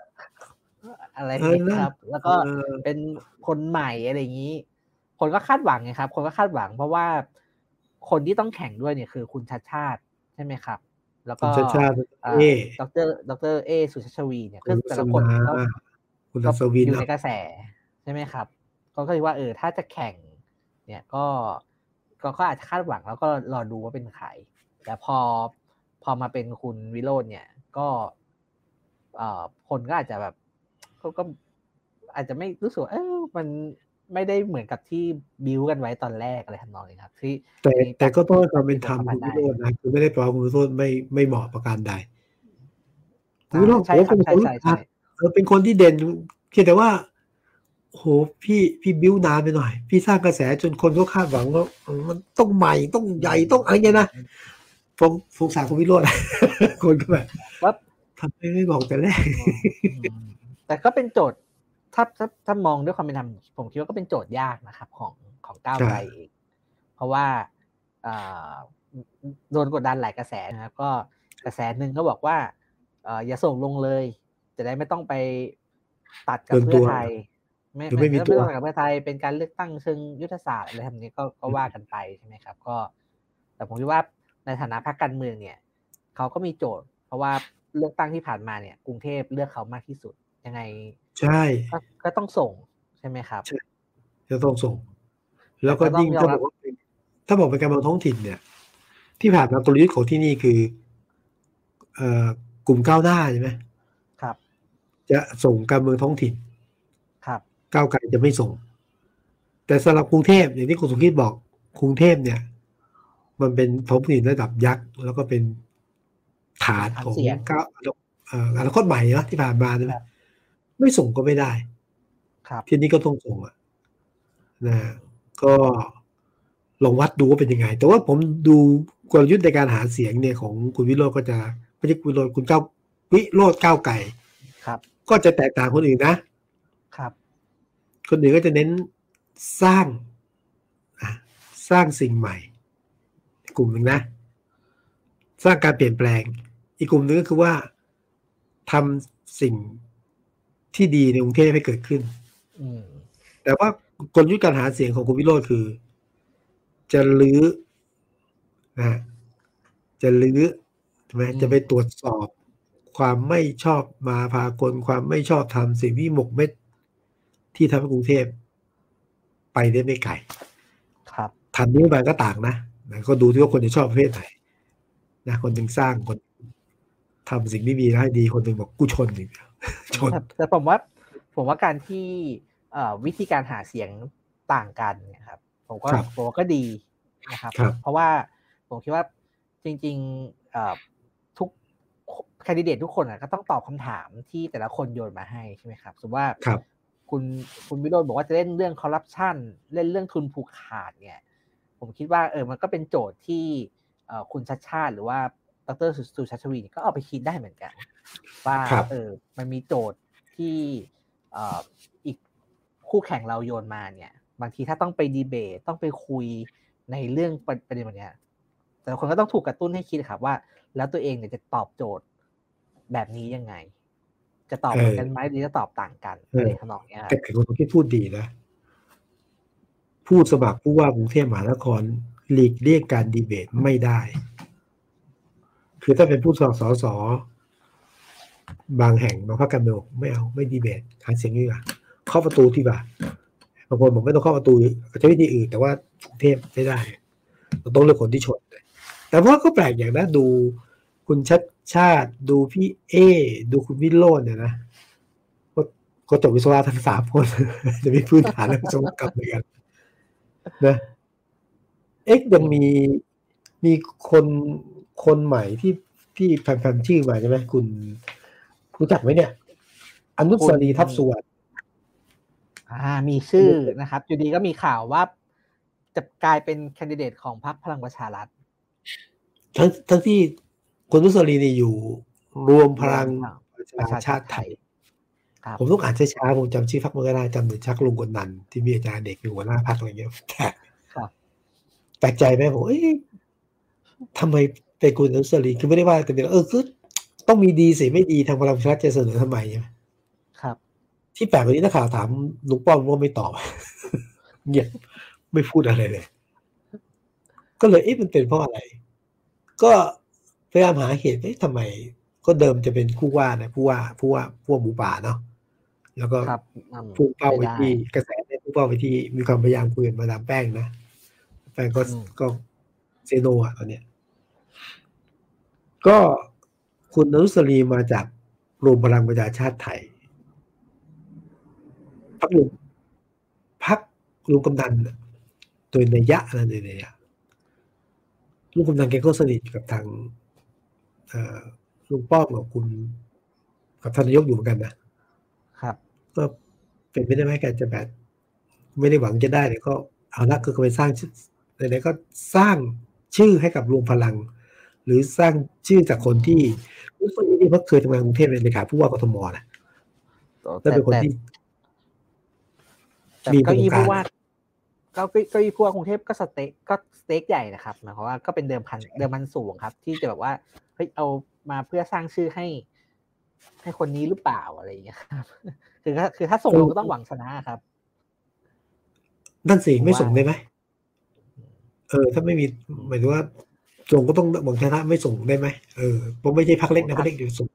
อะไรอย่างนี้เออนะครับ แล้วก็เออเป็นคนใหม่อะไรอย่างนี้ คนก็คาดหวังไงครับ คนก็คาดหวัง เพราะว่าคนที่ต้องแข่งด้วยเนี่ยคือคุณชัดชาติใช่ไหมครับ แล้วคุก็ณชาติชาติอ่าเอดรดรเอสุชาชวีเนี่ยคุคือณแต่สละคนมาก็คุณก็อัศวินอยู่ในกระแสใช่ไหมครับก็ก็คิดว่าเออถ้าจะแข่ง เนี่ยก็ก็ก็อาจจะคาดหวังแล้วก็รอดูว่าเป็นใครแต่พอพอมาเป็นคุณวิโรจน์เนี่ย ก็เอ่อคนก็อาจจะแบบ ก็ก็อาจจะไม่รู้สึกว่าเออมันไม่ได้เหมือนกับที่บิวกันไว้ตอนแรกอะไรทำนองนี้ครับ ที่แต่มีแต่ก็ต้องให้ความเป็นธรรมสัคุมณพันธ์วิโรจน์นะคือไม่ได้แปลว่าคุณวิโรจน์ไม่ไม่เหมาะประการใดคุณวิโรจน์ใช่ผมครับเป็นใช่คนใช่ใช่เออเป็นคนที่เด่นเพียงแต่ว่าโอ้โหพี่พี่บิ้วนานไปหน่อย พี่สร้างกระแสจนคนก็คาดหวังว่าเออมันต้องใหม่ต้องใหญ่ต้องอะไรเงี้ยนะผมสงสารคุณวิโรจน์คนก็แบบว่าทำไมไม่บอกแต่แรกอืม แต่ก็เป็นโจทย์ถ้าถ้าถ้ามองด้วยความเป็นธรรมผมคิดว่าก็เป็นโจทย์ยากนะครับ ของของก้าวไกลใช่เองเพราะว่าอ่าโดนกดดันหลายกระแสนะครับก็กระแสหนึ่งก็บอกว่าเอ่ออย่าส่งลงเลย จะได้ไม่ต้องไปตัดกับเกินเพื่ตัอวไทย ไม่หรือไม่มีไม่ตัวต้องตัดกับเพื่อไทยเป็นการเลือกตั้งเชิงยุทธศาสตร์อะไรทำนี้ก็ก็ว่ากันไปใช่ไหมครับ ก็ แต่ผมคิดว่าในฐานะพรรคการเมืองเนี่ยเขาก็มีโจทย์ เพราะว่าเลือกตั้งที่ผ่านมาเนี่ย กรุงเทพเลือกเขามากที่สุด ยังไง ใช่ก็ก็ต้องส่งใช่ไหมครับใช่จะต้องส่ง แล้วก็แต่ก็ต้องยิ่งยอมถ้ารับบอกว่าเป็นถ้าบอกเป็นการเมืองท้องถิ่นเนี่ย ที่ผ่านมากลยุทธ์ของที่นี่คือเอ่อกลุ่มก้าวหน้าใช่ไหมครับ จะส่งการเมืองท้องถิ่น ครับก้าวไกลจะไม่ส่ง แต่สำหรับกรุงเทพอย่างที่คุณสุขิตบอกกรุงเทพเนี่ย มันเป็นท้องถิ่นระดับยักษ์แล้วก็เป็นฐานของฐานเสียงก้าวเอ่ออนาคตใหม่เนาะที่ผ่านมาใช่ไหมครับ ไม่ส่งก็ไม่ได้ ครับ ทีนี้ก็ต้องส่งอะนะฮะก็ลองวัดดูว่าเป็นยังไง แต่ว่าผมดูกลยุทธ์ในการหาเสียงเนี่ยของคุณวิโรจน์ก็จะไม่ใช่คุณวิโรจน์คุณเก้าวิโรจน์ก้าวไก่ครับ ก็จะแตกต่างคนอื่นนะครับ คนอื่นก็จะเน้นสร้างอะสร้างสิ่งใหม่ กลุ่มหนึ่งนะ สร้างการเปลี่ยนแปลง อีกกลุ่มหนึ่งก็คือว่าทำสิ่ง ที่ดีในกรุงเทพให้เกิดขึ้นอืมแต่ว่ากลยุทธ์การหาเสียงของคุณวิโรจน์คือ จะลื้อนะฮะจะลื้อใช่ไหมอืมจะไปตรวจสอบความไม่ชอบมาพากลความไม่ชอบทำสิ่งที่หมกเม็ด ที่ทำให้กรุงเทพไปได้ไม่ไกลครับทำนี้ไปก็ต่างนะนะก็ดูที่ว่าคนจะชอบประเภทไหนนะคนหนึ่งสร้างคนทำสิ่งที่ดีแล้วให้ดีคนหนึ่งบอกกูชนอย่างเดียว ชนแต่แต่ผมว่า ผมว่าการที่เอ่อวิธีการหาเสียงต่างกันเนะครับ ผมก็ครับผมว่าก็ดีนะครับครับ เพราะว่าผมคิดว่าจริงๆเอ่อทุกแคนดิเดตทุกคนอะก็ต้องตอบคำถามที่แต่ละคนโยนมาให้ใช่ไหมครับสมมติว่าครับคุณคุณวิโรจน์บอกว่าจะเล่นเรื่องคอร์รัปชันเล่นเรื่องทุนผูกขาดเนี่ย ผมคิดว่าเออมันก็เป็นโจทย์ที่เอ่อคุณชัดชาติ หรือว่าดรสุสุชาติชวีเนี่ยก็เอาไปคิดได้เหมือนกัน ว่าครับเออมันมีโจทย์ที่เอ่ออีกคู่แข่งเราโยนมาเนี่ย บางทีถ้าต้องไปดีเบตต้องไปคุยในเรื่องประประเด็นแบบเนี้ยแต่ละคนก็ต้องถูกกระตุ้นให้คิดครับว่า แล้วตัวเองเนี่ยจะตอบโจทย์แบบนี้ยังไง จะตอบเหมือนกันไหมหรือจะตอบต่างกันอะไรทำนองเนี้ยครับแต่คนที่พูดดีนะ พูดสมัครผู้ว่ากรุงเทพมหานครหลีกเลี่ยงการดีเบตไม่ได้ คือถ้าเป็นผู้สมัครสส บางแห่งบางพรรคการเมืองไม่เอาไม่ดีเบตหาเสียงดีกว่าเข้าประตูที่ว่าบางคนบอกไม่ต้องเข้าประตูอาจจะวิธีอื่นแต่ว่ากรุงเทพไม่ได้เราต้องเลือกคนที่ชนแต่ว่าก็แปลกอย่างนะดูคุณชัดชาติ ดูพี่เอ ดูคุณวิโรจน์เนี่ยนะก็ก็จบวิศวะทั้งสามคน จะมีพื้นฐานเรื่องวิศวกรรมเหมือนกันนะเอ็กยังมีมีคนคนใหม่ที่ที่แฟนๆชื่อมาใช่ไหมคุณ รู้จักไหมเนี่ยอนุสรีทัพสุวรรณอ่า มีชื่อนะครับอยู่ดีก็มีข่าวว่าจะกลายเป็นแคนดิเดตของพรรคพลังประชารัฐทั้งทั้งที่คุณอนุสรีนี่อยู่รวมพลังประประชาชาชาติไทยคครับผมต้องอ่านช้าๆผมจำชื่อพักไม่ได้จำถึงชักลุงกนนันที่มีอาจารย์เด็กอยู่หัวหน้าพักอะไรเงี้ยแต่ครับแปลกใจไหมผมเอ้ยทำไมเป็นคุณอนุสรีคือไม่ได้ว่าแต่เป็นเออคือ ต้องมีดีสิไม่ดีทางพลังประชารัฐจะเสนอทำไมใช่ไหมครับ ที่แปลกวันนี้นักข่าวถามลุงป้อมว่าไม่ตอบเงียบไม่พูดอะไรเลย ก็เลยเอ๊ะมันเป็นเพราะอะไร ก็พยายามหาเหตุเอ๊ะทำไม ก็เดิมจะเป็นผู้ว่านะผู้ว่าผู้ว่าผู้ว่าหมูป่าเนาะแล้วก็ครับอืมพุ่งเป้าไปม่ด้ที่กระแสเนี่ยพุ่งเป้าไปที่มีความพยายามคุยกับมาดามแป้งนะแป้งก็อืมก็เซโนอะตอนเนี้ยก็ คุณอนุสรีมาจากรวมพลังประชาชาติไทยพักลุงพักลุงกำนันน่ะโดยนัยยะนะโดยนัยยะลุงกำนันแกก็สนิทกับทางเอ่อลุงป้อมกับคุณ กับท่านนายกอยู่เหมือนกันนะครับ ก็เป็นไม่ได้ไหมแกจะแบบไม่ได้หวังจะได้เนี่ยก็เอาละก็ไปสร้างชื่อไหนๆก็สร้างชื่อให้กับรวมพลัง หรือสร้างชื่อจากคนที่ รู้สึกว่าเขาเคยทำงานกรุงเทพเป็นเลขาผู้ว่ากทมนะแล้วเป็นคนที่แต่มีเก้าอี้ประสบการณ์ผู้ว่าเก้าเก้าอี้ผู้ว่ากรุงเทพก็สเต็กก็สเต็กใหญ่นะครับหมายความว่าก็เป็นเดิมพันเดิมพันสูงครับ ที่จะแบบว่าเฮ้ยเอามาเพื่อสร้างชื่อให้ ให้คนนี้หรือเปล่าอะไรอย่างเงี้ยครับคือถ้าคือถ้าส่งลงก็ต้องหวังชนะครับนั่นสิผมว่าไม่ส่งได้ไหมเออ ถ้าไม่มีหมายถึงว่า ส่งก็ต้องหวังชนะไม่ส่งได้ไหมเออเพราะไม่ใช่พักเล็กนะพักเล็กเดี๋ยวส่ง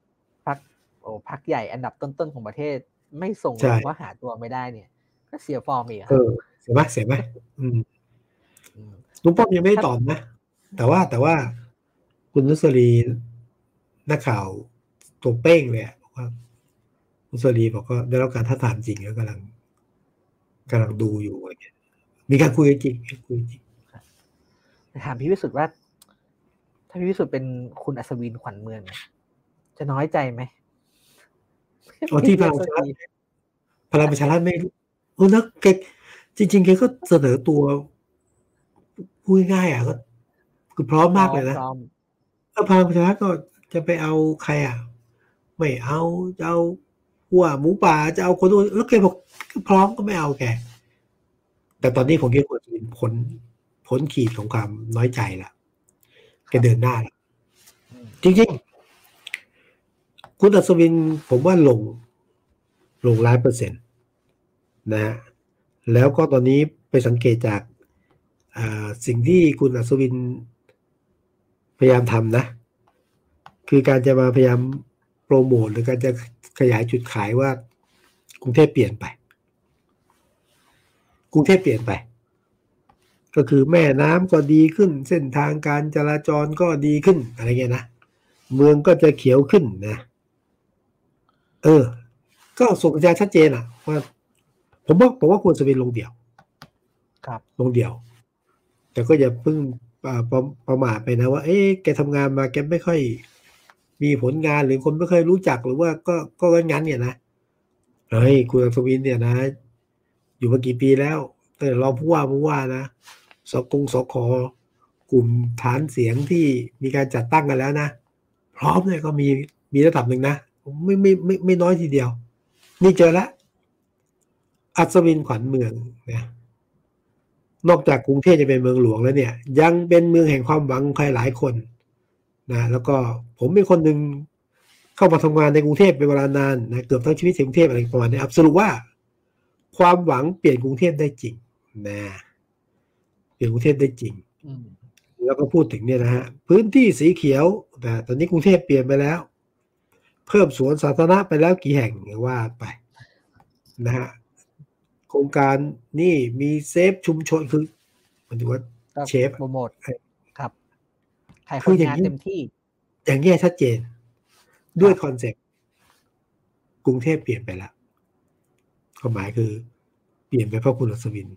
พักโอ้พักใหญ่อันดับต้นๆของประเทศไม่ส่งใช่เพราะหาตัวไม่ได้เนี่ย ก็เสียฟอร์มอีกคเอรับอเสียไหมเสียไหมอืมมลุงป้อมยังไม่ได้ตอบนะ แต่ว่าแต่ว่าคุณนุสรีนักข่าวตัวเป้งเลยอะบอกว่านุสรีบอกก็ได้รับการท้าทามจริงแล้วกำลังกำลังดูอยู่อะไรเงี้ยมีการคุยกันจริงมีการคุยกันจริงแต่ถามพี่วิสุทธ์ว่า ถ้าพี่วิสุทธ์เป็นคุณอัศวินขวัญเมืองเนี่ยจะน้อยใจไหมเอาที่พลังประชารัฐพลังประชารัฐไม่เออนะแกจริงๆแกก็เสนอตัวพูดง่ายๆอะก็คือพร้อมมากเลยนะพร้อมถ้าพลังประชารัฐก็จะไปเอาใครอะ ไม่เอาจะเอาหัวหมูป่าจะเอาคนนู้นแล้วแกบอกพร้อมก็ไม่เอาแกแต่ตอนนี้ผมคิดว่าควรจะเป็นพ้นพ้นขีดของความน้อยใจละ แกเดินหน้าละอืมจริงๆ คุณอัศวินผมว่าลงลงร้อยเปอร์เซ็นต์นะฮะแล้วก็ตอนนี้ไปสังเกตจากอ่าสิ่งที่คุณอัศวินพยายามทำนะ คือการจะมาพยายามโปรโมทหรือการจะขยายจุดขายว่ากรุงเทพเปลี่ยนไป กรุงเทพเปลี่ยนไป ก็คือแม่น้ำก็ดีขึ้น เส้นทางการจราจรก็ดีขึ้นอะไรเงี้ยนะเมืองก็จะเขียวขึ้นนะ เออ ก็ส่งสัญญาณชัดเจนอะว่า ผมว่าผมว่าควรจะเป็นลงเดี่ยว ครับ ลงเดี่ยว แต่ก็อย่าเพิ่งอ่าประประมาทไปนะว่า เอ๊ะแกทำงานมาแกไม่ค่อย มีผลงานหรือคนไม่ค่อยรู้จักหรือว่าก็ก็งั้นเนี่ยนะเฮ้ยคุณอัศวินเนี่ยนะ อยู่มากี่ปีแล้วแต่รองผู้ว่าผู้ว่านะ สกงสคกลุ่มฐานเสียงที่มีการจัดตั้งกันแล้วนะ พร้อมเนี่ยก็มีมีระดับหนึ่งนะ ไม่ไม่ไม่ไม่น้อยทีเดียว นี่เจอแล้วอัศวินขวัญเมืองนี่ยนอกจากกรุงเทพจะเป็นเมืองหลวงแล้วเนี่ย ยังเป็นเมืองแห่งความหวังใครหลายคนนะแล้วก็ผมเป็นคนหนึ่งเข้ามาทำงานในกรุงเทพเป็นเวลานานนะเกือบทั้งชีวิตในกรุงเทพอะไรประมาณนี้ครับสรุปว่า ความหวังเปลี่ยนกรุงเทพได้จริงนะ ลี่ยนกรุงเทพได้จริงอืมแล้วก็พูดถึงเนี่ยนะฮะพื้นที่สีเขียวแต่ตอนนี้กรุงเทพเปลี่ยนไปแล้ว เพิ่มสวนสาธารณะไปแล้วกี่แห่งว่าไปนะฮะโครงการนี่มีเซฟชุมชนคือหมันถือว่าก็เชฟอะโปรโมทครับขายคคืนออย่างงานนี้เต็มที่ อย่างเงี้ยชัดเจน ด้วยคอนเซ็ปต์กรุงเทพเปลี่ยนไปแล้วความหมายคือ เปลี่ยนไปเพราะคุณอัศวิน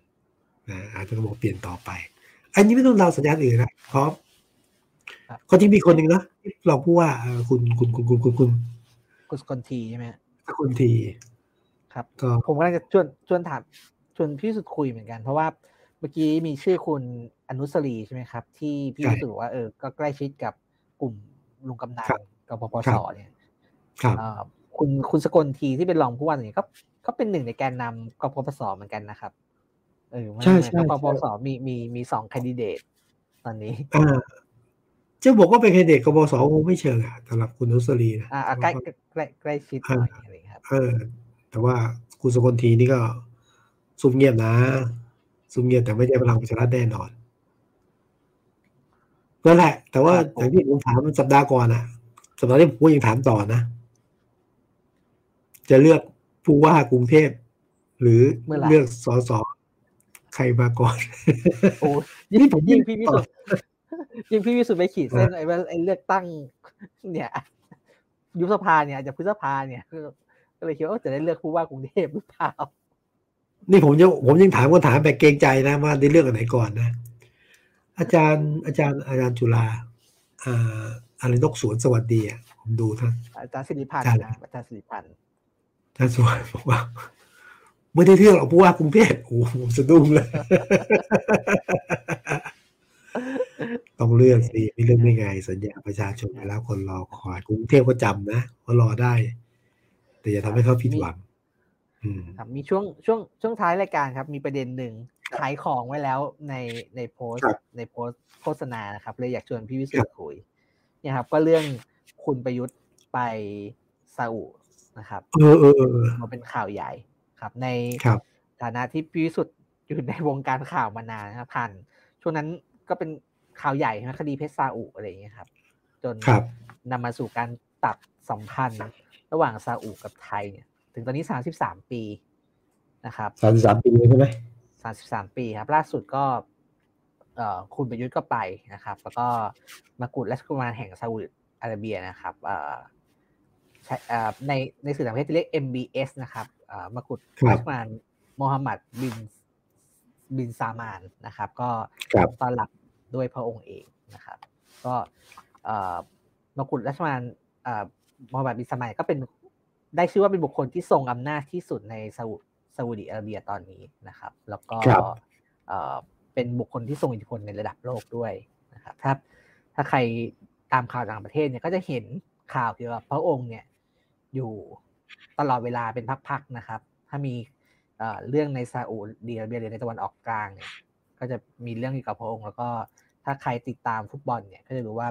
นะอาจจะบอกเปลี่ยนต่อไป อันนี้ไม่ต้องเดาสัญญาณอื่นนะเพราะครับก็จริงมีคนหนึ่งนะที่เราพูดว่าเอ่อคุณคุณคุณคุณคุณคุณกุสกอนทีใช่ไหมฮะคุณที ครับก็ผมกำลังจะชวนชวนถามชวนพี่สุดคุยเหมือนกัน เพราะว่าเมื่อกี้มีชื่อคุณอนุสรีใช่ไหมครับ ที่พี่รู้สึกว่าเออก็ใกล้ชิดกับกลุ่มลุงกำนันกับปปสเนี่ยครับเอ่อคุณคุณสกลทีที่เป็นรองผู้ว่าเนี่ยก็ก็เป็นหนึ่งในแกนนำกปปสเหมือนกันนะครับ เออใช่ใช่กปปสมีมีมีสองคนดิเดตตอนนี้อ่าจะบอกว่าเป็นแคนดิเดตกบสคงไม่เชิงอะสำหรับคุณนุสรีนะอ่าอ่าใกล้ใกล้ใกล้ชิดหน่อยอะไรอย่างเงี้ยครับเออแต่ว่าคุณสกลทีนี่ก็ซุ่มเงียบนะซุ่มเงียบแต่ไม่ใช่พลังประชารัฐแน่นอนนั่นแหละ แต่ว่าอย่างที่ผมถามสัปดาห์ก่อนอะสัปดาห์ที่ผมก็ยังถามต่อนะ จะเลือกผู้ว่ากรุงเทพหรือเมื่อไหร่เลือกสส ใครมาก่อนโอ้ยิ่งผมยิ่งพี่วิสุทธิ์ยิ่งพี่วิสุทธิ์ไปขีดเส้นไอ้ว่าไอ้เลือกตั้ง เนี่ยยุบสภาเนี่ยอาจจะพฤษภาเนี่ยก็ก็เลยคิดว่าจะได้เลือกผู้ว่ากรุงเทพหรือเปล่านี่ผมยังผมยังถามคำถามแบบเกรงใจนะว่าได้เลือกอันไหนก่อนนะ อาจารย์อาจารย์อาจารย์จุฬาอ่าอะไรนกสวนสวัสดีอะผมดูท่านอาจารย์สิริพันธ์ใช่นะอาจารย์สิริพันธ์ท่านสวนบอกว่า ไม่ได้เลือกหรอกผู้ว่ากรุงเทพโอ้โหผมสะดุ้งเลยต้องเลือกสิไม่เลือกได้ไง สัญญาประชาชนไปแล้วคนรอคอยกรุงเทพก็จำนะว่ารอได้ แต่อย่าทำให้เขาผิดหวังอืมครับมีช่วงช่วงช่วงท้ายรายการครับ มีประเด็นหนึ่งขายของไว้แล้วในในโพสต์ครับในโพสต์โฆษณานะครับ เลยอยากชวนพี่วิสุทธิ์คุยเนี่ยครับ ก็เรื่องคุณประยุทธ์ไปซาอุนะครับเออเออเออเออมาเป็นข่าวใหญ่ ครับ ในครับฐานะที่พี่วิสุทธิ์อยู่ในวงการข่าวมานานนะครับผ่านช่วงนั้นก็เป็นข่าวใหญ่นะคดีเพชรซาอุอะไรอย่างเงี้ยครับ จนครับนำมาสู่การตัดสัมพันธ์ ระหว่างซาอุกับไทยเนี่ย ถึงตอนนี้33ปีนะครับสามสิบสามปีใช่ไหม33ปีครับ ล่าสุดก็เอ่อคุณประยุทธ์ก็ไปนะครับ แล้วก็มากุฎราชกุมารแห่งซาอุดิอาระเบียนะครับเอ่อใช้เอ่อในในสื่อต่างประเทศจะเรียก MBS นะครับเอ่อ มากุฎครับราชกุมารโมฮัมหมัดบินบินซามานนะครับ ก็ครับต้อนรับด้วยพระองค์เองนะครับ ก็เอ่อมากุฎราชกุมารเอ่อโมฮัมหมัดบินซามานก็เป็นได้ชื่อว่าเป็นบุคคลที่ทรงอำนาจที่สุดในซาอุซาอุดิอาระเบียตอนนี้นะครับ แล้วก็ครับเอ่อเป็นบุคคลที่ทรงอิทธิพลในระดับโลกด้วยนะครับ ถ้าถ้าใครตามข่าวต่างประเทศเนี่ยก็จะเห็นข่าวเกี่ยวกับพระองค์เนี่ยอยู่ ตลอดเวลาเป็นพักๆนะครับ ถ้ามีเอ่อเรื่องในซาอุดิอาระเบียหรือในตะวันออกกลางเนี่ย ก็จะมีเรื่องเกี่ยวกับพระองค์ แล้วก็ถ้าใครติดตามฟุตบอลเนี่ยก็จะรู้ว่า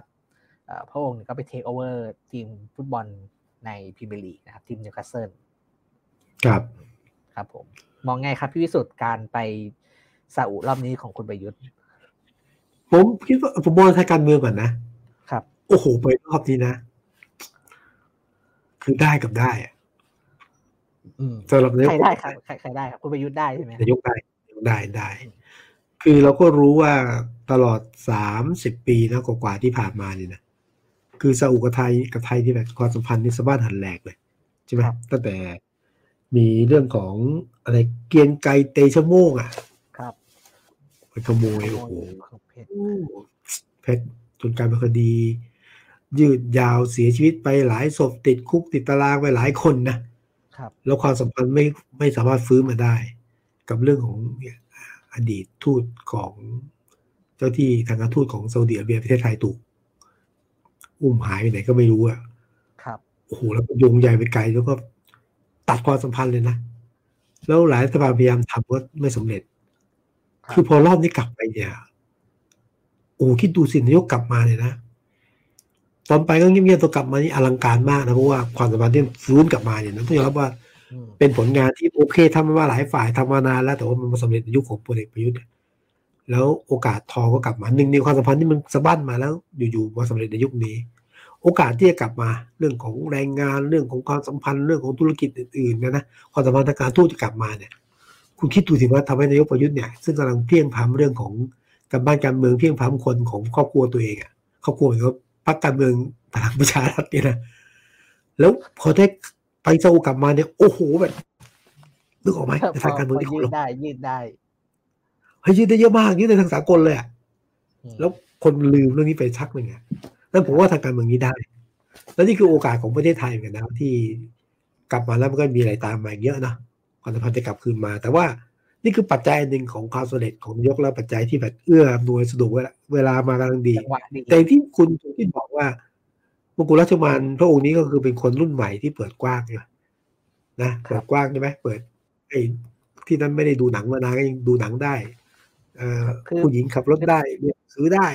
เอ่อพระองค์เนี่ยก็ไป take over ทีมฟุตบอลในพรีเมียร์ลีกนะครับ ทีมนิวคาสเซิลครับครับผมมองไงครับพี่วิสุทธิ์การไปซาอุรอบนี้ของคุณประยุทธ์ ผมคิดว่าผมมองทางการเมืองก่อนนะครับ โอ้โหไปรอบนี้นะ คือได้กับได้อะอืม สำหรับนายกใครได้ครับใครใครได้ครับคุณประยุทธ์ได้ใช่ไหมนายกได้นายกได้ได้ คือเราก็รู้ว่าตลอดสามสิบปีนะกว่าๆที่ผ่านมานี่นะคือซาอุกับไทยกับไทยที่แบบความสัมพันธ์นี่สะบ้านหันแหลกเลยใช่ไหมตั้งแต่มีเรื่องของอะไรเกรียนไกรเตชะโมงอะ ครับไปขโมยโอ้โหของเพชรเพชรจนกลายเป็นคดี ยืดยาวเสียชีวิตไปหลายศพติดคุกติดตารางไปหลายคนนะครับ แล้วความสัมพันธ์ไม่ไม่สามารถฟื้นมาได้ กับเรื่องของเนี่ยอดีตทูตของเจ้าที่ทางการทูตของซาอุดิอาระเบียประเทศไทยถูกอุ้มหายไปไหนก็ไม่รู้อะครับโอ้โหแล้วก็โยงใหญ่ไปไกลแล้วก็ตัดความสัมพันธ์เลยนะแล้วหลายรัฐบาลพยายามทำก็ไม่สำเร็จครับคือพอรอบนี้กลับไปเนี่ยโอ้คิดดูสินายกกลับมาเนี่ยนะ ตอนไปก็เงียบๆตัวกลับมานี่อลังการมากนะเพราะว่าความสัมพันธ์ที่ฟื้นกลับมาเนี่ยนะต้องยอมรับว่าอืมเป็นผลงานที่โอเคทำมาหลายฝ่ายทำมานานแล้วแต่ว่ามันมาสำเร็จในยุคของพลเอกประยุทธ์เนี่ยแล้วโอกาสทองก็กลับมาหนึ่งในความสัมพันธ์ที่มันสะบั้นมาแล้วอยู่ๆมาสำเร็จในยุคนี้ โอกาสที่จะกลับมาเรื่องของแรงงานเรื่องของความสัมพันธ์เรื่องของธุรกิจอื่นๆนะนะความสัมพันธ์ทางการทูตจะกลับมาเนี่ย คุณคิดดูสิว่าทำให้นายกประยุทธ์เนี่ยซึ่งกำลังเพียงพำเรื่องของการบ้านการเมืองเพียงพำคนของครอบครัวตัวเองอะครอบครัวเขา พรรคการเมืองพลังประชารัฐเนี่ยนะแล้วพอได้ไปซาอุกลับมาเนี่ยโอ้โหแบบนึกออกไหมในทางการเมืองที่พของยืดเราได้ ยืดได้เฮ้ยยืดได้เยอะมากยืดในทางสากลเลยอะอืมแล้วคนลืมเรื่องนี้ไปชักหนึ่งอะแล้วผมว่าทางการเมืองนี้ได้ แล้วนี่คือโอกาสของประเทศไทยเหมือนกันนะที่กลับมาแล้วมันก็มีอะไรตามมาอีกเยอะนะความสัมพันธ์จะกลับคืนมา แต่ว่า นี่คือปัจจัยอันหนึ่งของความสำเร็จของนายกและปัจจัยที่แบบเอื้ออำนวยสะดวกเวลาเวลามากำลังดีจังหวะดี แต่ที่คุณที่บอกว่ามงกุฎราชกุมารพระองค์นี้ก็คือเป็นคนรุ่นใหม่ที่เปิดกว้างอยู่นะเปิดกว้างใช่ไหมเปิดไอ้ที่นั้นไม่ได้ดูหนังมานานก็ยังดูหนังได้เอ่อคือผู้หญิงขับรถได้เนี่ยซื้อได้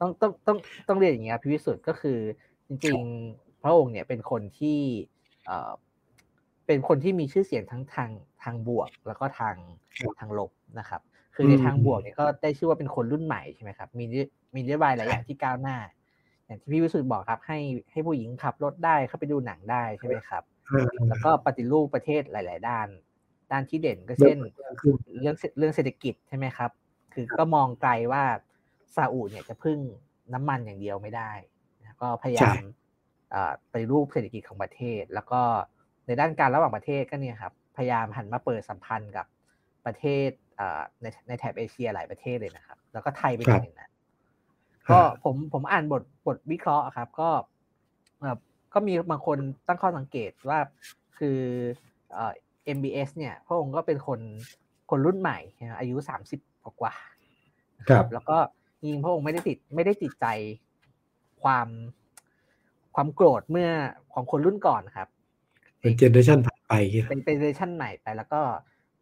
ต้องต้องต้องต้องเรียนอย่างเงี้ยพี่วิสุทธ์ก็คือ จริง ๆ พระองค์เนี่ยเป็นคนที่เอ่อเป็นคนที่มีชื่อเสียงทั้งทางทางบวกแล้วก็ทางครับทางลบนะครับ คือในอืมทางบวกเนี่ยก็ได้ชื่อว่าเป็นคนรุ่นใหม่ใช่ไหมครับ มีนโยมีนโยบายหลายอย่างที่ก้าวหน้า อย่างที่พี่วิสุทธ์บอกครับ ให้ให้ผู้หญิงขับรถได้เข้าไปดูหนังได้ใช่ไหมครับเออแล้วก็ปฏิรูปประเทศหลาย ๆ ด้าน ด้านที่เด่นก็เช่นคือเรื่องเศเรื่องเศรษฐกิจใช่ไหมครับ คือก็มองไกลว่าซาอุเนี่ยจะพึ่งน้ำมันอย่างเดียวไม่ได้นะก็พยายามเอ่อไปรูปเศรษฐกิจของประเทศ แล้วก็ในด้านการระหว่างประเทศก็เนี่ยครับ พยายามหันมาเปิดสัมพันธ์กับประเทศเอ่อในในแถบเอเชียหลายประเทศเลยนะครับ แล้วก็ไทยเป็นหนึ่งในนั้นก็ผมผมอ่านบทบทวิเคราะห์ครับ ก็เอ่อก็มีบางคนตั้งข้อสังเกตว่าคือเอ่อ MBS เนี่ยพระองค์ก็เป็นคนคนรุ่นใหม่นะอายุสามสิบกว่าๆนะครับ แล้วก็จริงๆพระองค์ไม่ได้ติดไม่ได้ติดใจความความโกรธเมื่อของคนรุ่นก่อนครับ เป็น generation ผ่าน ไปอย่างเงี้ยเป็นเป็นเวอร์ชันใหม่ไปแล้วก็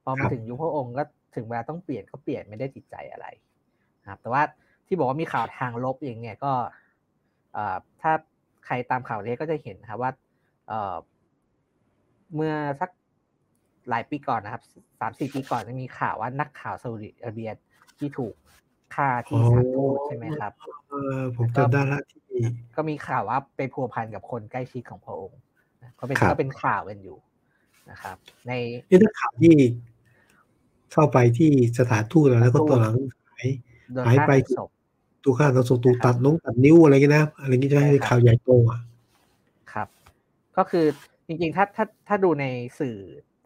พอมารับถึงยุคพระองค์ก็ถึงเวลาต้องเปลี่ยนก็เปลี่ยนไม่ได้ติดใจอะไรนะครับแต่ว่าที่บอกว่ามีข่าวทางลบเองเนี่ยก็เอ่อถ้าใครตามข่าวเนี้ก็จะเห็นนะครับว่าเอ่อเมื่อสักหลายปีก่อนนะครับสามสี่ปีก่อนจะมีข่าวว่านักข่าวซาอุดิอาระเบียที่ถูกฆ่าที่สถานทูตใช่ไหมครับเออผมจำได้ละที่ก็มีข่าวว่าไปพัวพันกับคนใกล้ชิดของพระองค์นะก็เป็นครับก็เป็นข่าวกันอยู่ นะครับ ในนี่นักข่าวที่เข้าไปที่สถานทูตแล้วก็ตอนหลังหายโดนหายฆ่าไปหันศพตัวข้าเราส่งตูตัดน้องตัดนิ้วอะไรเงี้ยนะอะไรเงี้ยจะให้ใช่ครับข่าวใหญ่โตอะครับ ก็คือจริงๆถ้าถ้าถ้าดูในสื่อ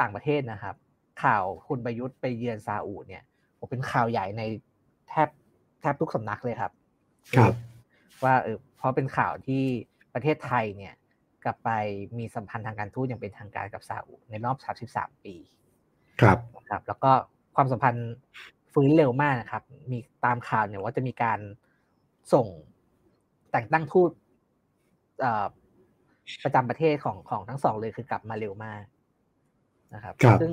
ต่างประเทศนะครับ ข่าวคุณประยุทธ์ไปเยือนซาอุเนี่ยผมเป็นข่าวใหญ่ในแทบแทบทุกสำนักเลยครับ ครับ ว่าเออเพราะเป็นข่าวที่ประเทศไทยเนี่ย กลับไปมีสัมพันธ์ทางการทูตอย่างเป็นทางการกับซาอุในรอบ 33 ปี ครับนะครับ แล้วก็ความสัมพันธ์ฟื้นเร็วมากนะครับ มีตามข่าวเนี่ยว่าจะมีการส่งแต่งตั้งทูตเอ่อประจำประเทศของของทั้งสองเลยคือกลับมาเร็วมากนะครับครับซึ่ง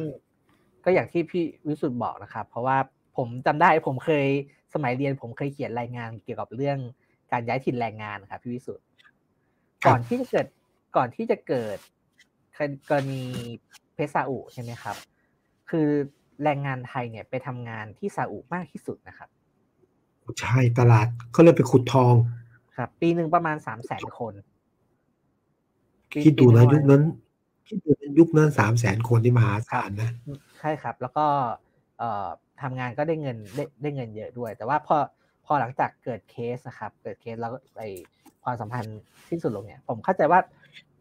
ก็อย่างที่พี่วิสุทธ์บอกนะครับ เพราะว่าผมจำได้ผมเคยสมัยเรียนผมเคยเขียนรายงานเกี่ยวกับเรื่องการย้ายถิ่นแรงงานนะครับพี่วิสุทธ์ก่อนที่จะเกิด ก่อนที่จะเกิดกรณีเพชรซาอุใช่ไหมครับ คือแรงงานไทยเนี่ยไปทำงานที่ซาอุมากที่สุดนะครับ ใช่ตลาดเขาเลยไปขุดทอง ครับ ปีหนึ่งประมาณสามแสนคนปีคิดดูนะปียุคนั้นคิดดูนะยุคนั้นสามแสนคนที่มหาศาลนะ ใช่ครับ แล้วก็เอ่อทำงานก็ได้เงินได้ได้เงินเยอะด้วย แต่ว่าพอพอหลังจากเกิดเคสนะครับ เกิดเคสแล้วไอความสัมพันธ์สิ้นสุดลงเนี่ย ผมเข้าใจว่า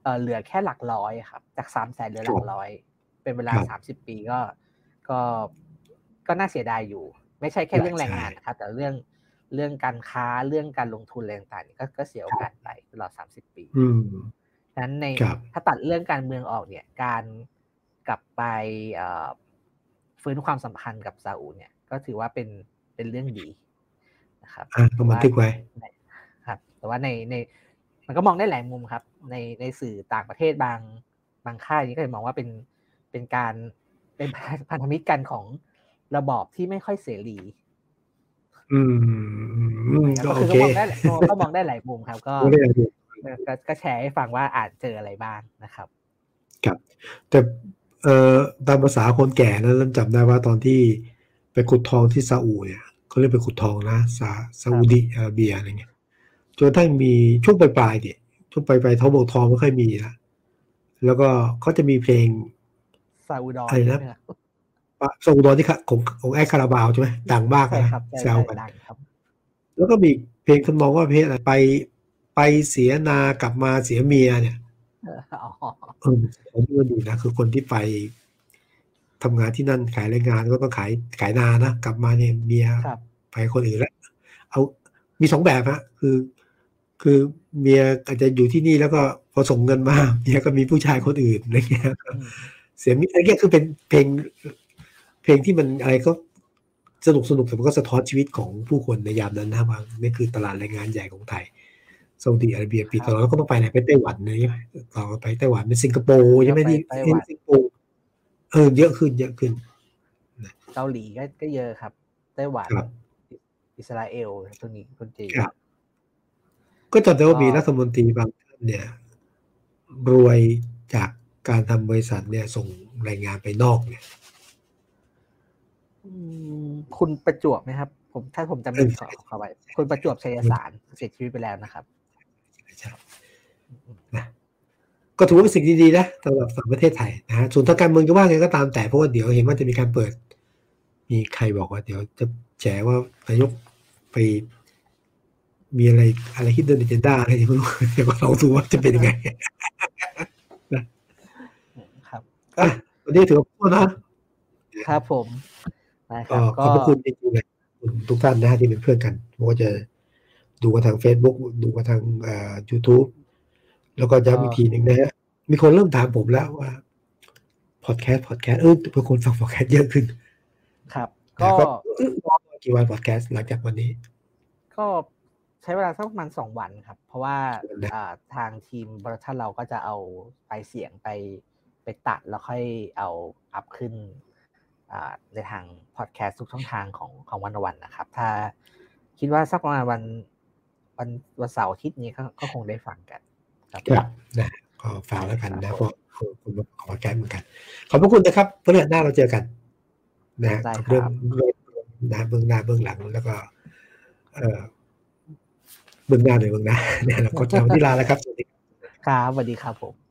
เออเหลือแค่หลักร้อยครับ จากสามแสนเหลือหลักร้อย เป็นเวลาครับสามสิบปีก็ก็ก็น่าเสียดายอยู่ ไม่ใช่แค่เรื่องแรงงานนะครับ แต่เรื่องเรื่องการค้าเรื่องการลงทุนอะไรต่างๆก็ก็เสียโอกาสไปตลอดสามสิบปีอืมฉะนั้นในครับถ้าตัดเรื่องการเมืองออกเนี่ย การกลับไปเอ่อฟื้นความสัมพันธ์กับซาอุเนี่ย ก็ถือว่าเป็นเป็นเรื่องดีนะครับอะต้องบันทึกไว้ครับ แต่ว่าในใน มันก็มองได้หลายมุมครับ ในในสื่อต่างประเทศบางบางค่ายนี่ก็จะมองว่าเป็นเป็นการเป็นพันธมิตรกันของระบอบที่ไม่ค่อยเสรี อืมอืมก็ก็โอคือเคก็มองได้หลายก็มองได้หลายมุมครับก็ก็ได้อยู่ก็ก็แชร์ให้ฟังว่าอาจเจออะไรบ้างนะครับ ครับ แต่เอ่อตามภาษาคนแก่นะเริ่มจำได้ว่าตอนที่ไปขุดทองที่ซาอุเนี่ยเขาเรียกไปขุดทองนะซาซาอุดิอาระเบียอะไรเงี้ย จนกระทั่งมีช่วงปลายๆเนี่ยช่วงปลายๆทองบอกทองไม่ค่อยมีนะแล้วก็เขาจะมีเพลงซาอุดอนอะไรนะใช่ไหมครับซาอุดอนที่ค่ะของของแอดคาราบาวใช่ไหมดังมากใช่นะครับใช่แซวกันดังครับแล้วก็มีเพลงทำนองว่าเพลงอะไรไปไปเสียนากลับมาเสียเมียเนี่ยเอออ๋อเออผมก็ดีนะคือคนที่ไปทำงานที่นั่นขายแรงงานก็ต้องขายขายนานะกลับมาเนี่ยเมียครับไปคนอื่นแล้วเอามีสองแบบฮะคือ คือเมียอาจจะอยู่ที่นี่แล้วก็พอส่งเงินมาเมียก็มีผู้ชายคนอื่นอะไรเงี้ยอืมเสียมิตรอะไรเงี้ยคือเป็นเพลง เพลงที่มันอะไรก็สนุกสนุกแต่มันก็สะท้อนชีวิตของผู้คนในยามนั้นนะบางนี่คือตลาดแรงงานใหญ่ของไทยซาอุดิอาระเบียปีต่อแล้วก็ต้องไปไหนไปไต้หวันนะใช่ไหมต่อไปไต้หวันเป็นสิงคโปร์ใช่ไหมที่ที่สิงคโปร์เออเยอะขึ้นเยอะขึ้นเกาหลีก็ก็เยอะครับไต้หวันครับอิสราเอลตรงนี้คนจีนครับ ก็จำได้ว่ามีรัฐมนตรีบางท่านเนี่ย รวยจากการทำบริษัทเนี่ยส่งแรงงานไปนอกเนี่ยอืมคุณประจวบไหมครับ ผมถ้าผมจำไม่ผิดขอขอไว้คุณประจวบชัยสารเสียชีวิตไปแล้วนะครับนะก็ถือว่าเป็นสิ่งดีๆนะสำหรับสำหรับประเทศไทยนะฮะส่วนทางการเมืองจะว่าไงก็ตามแต่เพราะว่าเดี๋ยวเห็นว่าจะมีการเปิด มีใครบอกว่า เดี๋ยวจะแฉว่านายกไป มีอะไรอะไรฮิดเดินเจนด้าอะไรที่ไม่รู้เดี๋ยวเราดูว่าจะเป็นยังไงครับอะวันนี้ถือว่าพูดนะครับผมได้คก็รับขอบพระคุณจริงๆเลยขอบคุณทุกท่านนะฮะที่เป็นเพื่อนกันไม่ว่าจะดูกันทาง Facebook ดูกันทางเอ่อ YouTube แล้วก็ย้ำอีกทีหนึ่งนะฮะมีคนเริ่มถามผมแล้วว่าพอดแคสต์พอดแคสต์เออบางคนฟังพอดแคสต์เยอะขึ้น ครับก็ก็รอกี่วันพอดแคสต์หลังจากวันนี้ ก็ ใช้เวลาสักประมาณสองวันครับ เพราะว่าวันนะอ่าทางทีมบริษัทเราก็จะเอาไปเสียงไปไปตัดแล้วค่อยเอา up ขึ้นอ่าในทางพอดแคสต์ทุกช่องทางของของวันวันนะครับ ถ้าคิดว่าสักประมาณวันวันวันเสาร์อาทิตย์นี้ก็ก็คงได้ฟังกัน ครับครับนะก็ฝากแล้วกันนะเพราะคุณมาขอแก้เหมือนกัน ขอบพระคุณนะครับเพื่อนหน้าเราเจอกัน นะฮะได้กับคเรื่องรับเรื่องนะเบื้องหน้าเบื้องหลังแล้วก็ เอ่อ เบื้องหน้าหน่อเบื้องหน้าเนี่ยเราก็จะวันนี้ลาแล้วครับสวัสดีครับสวัสดีครับผม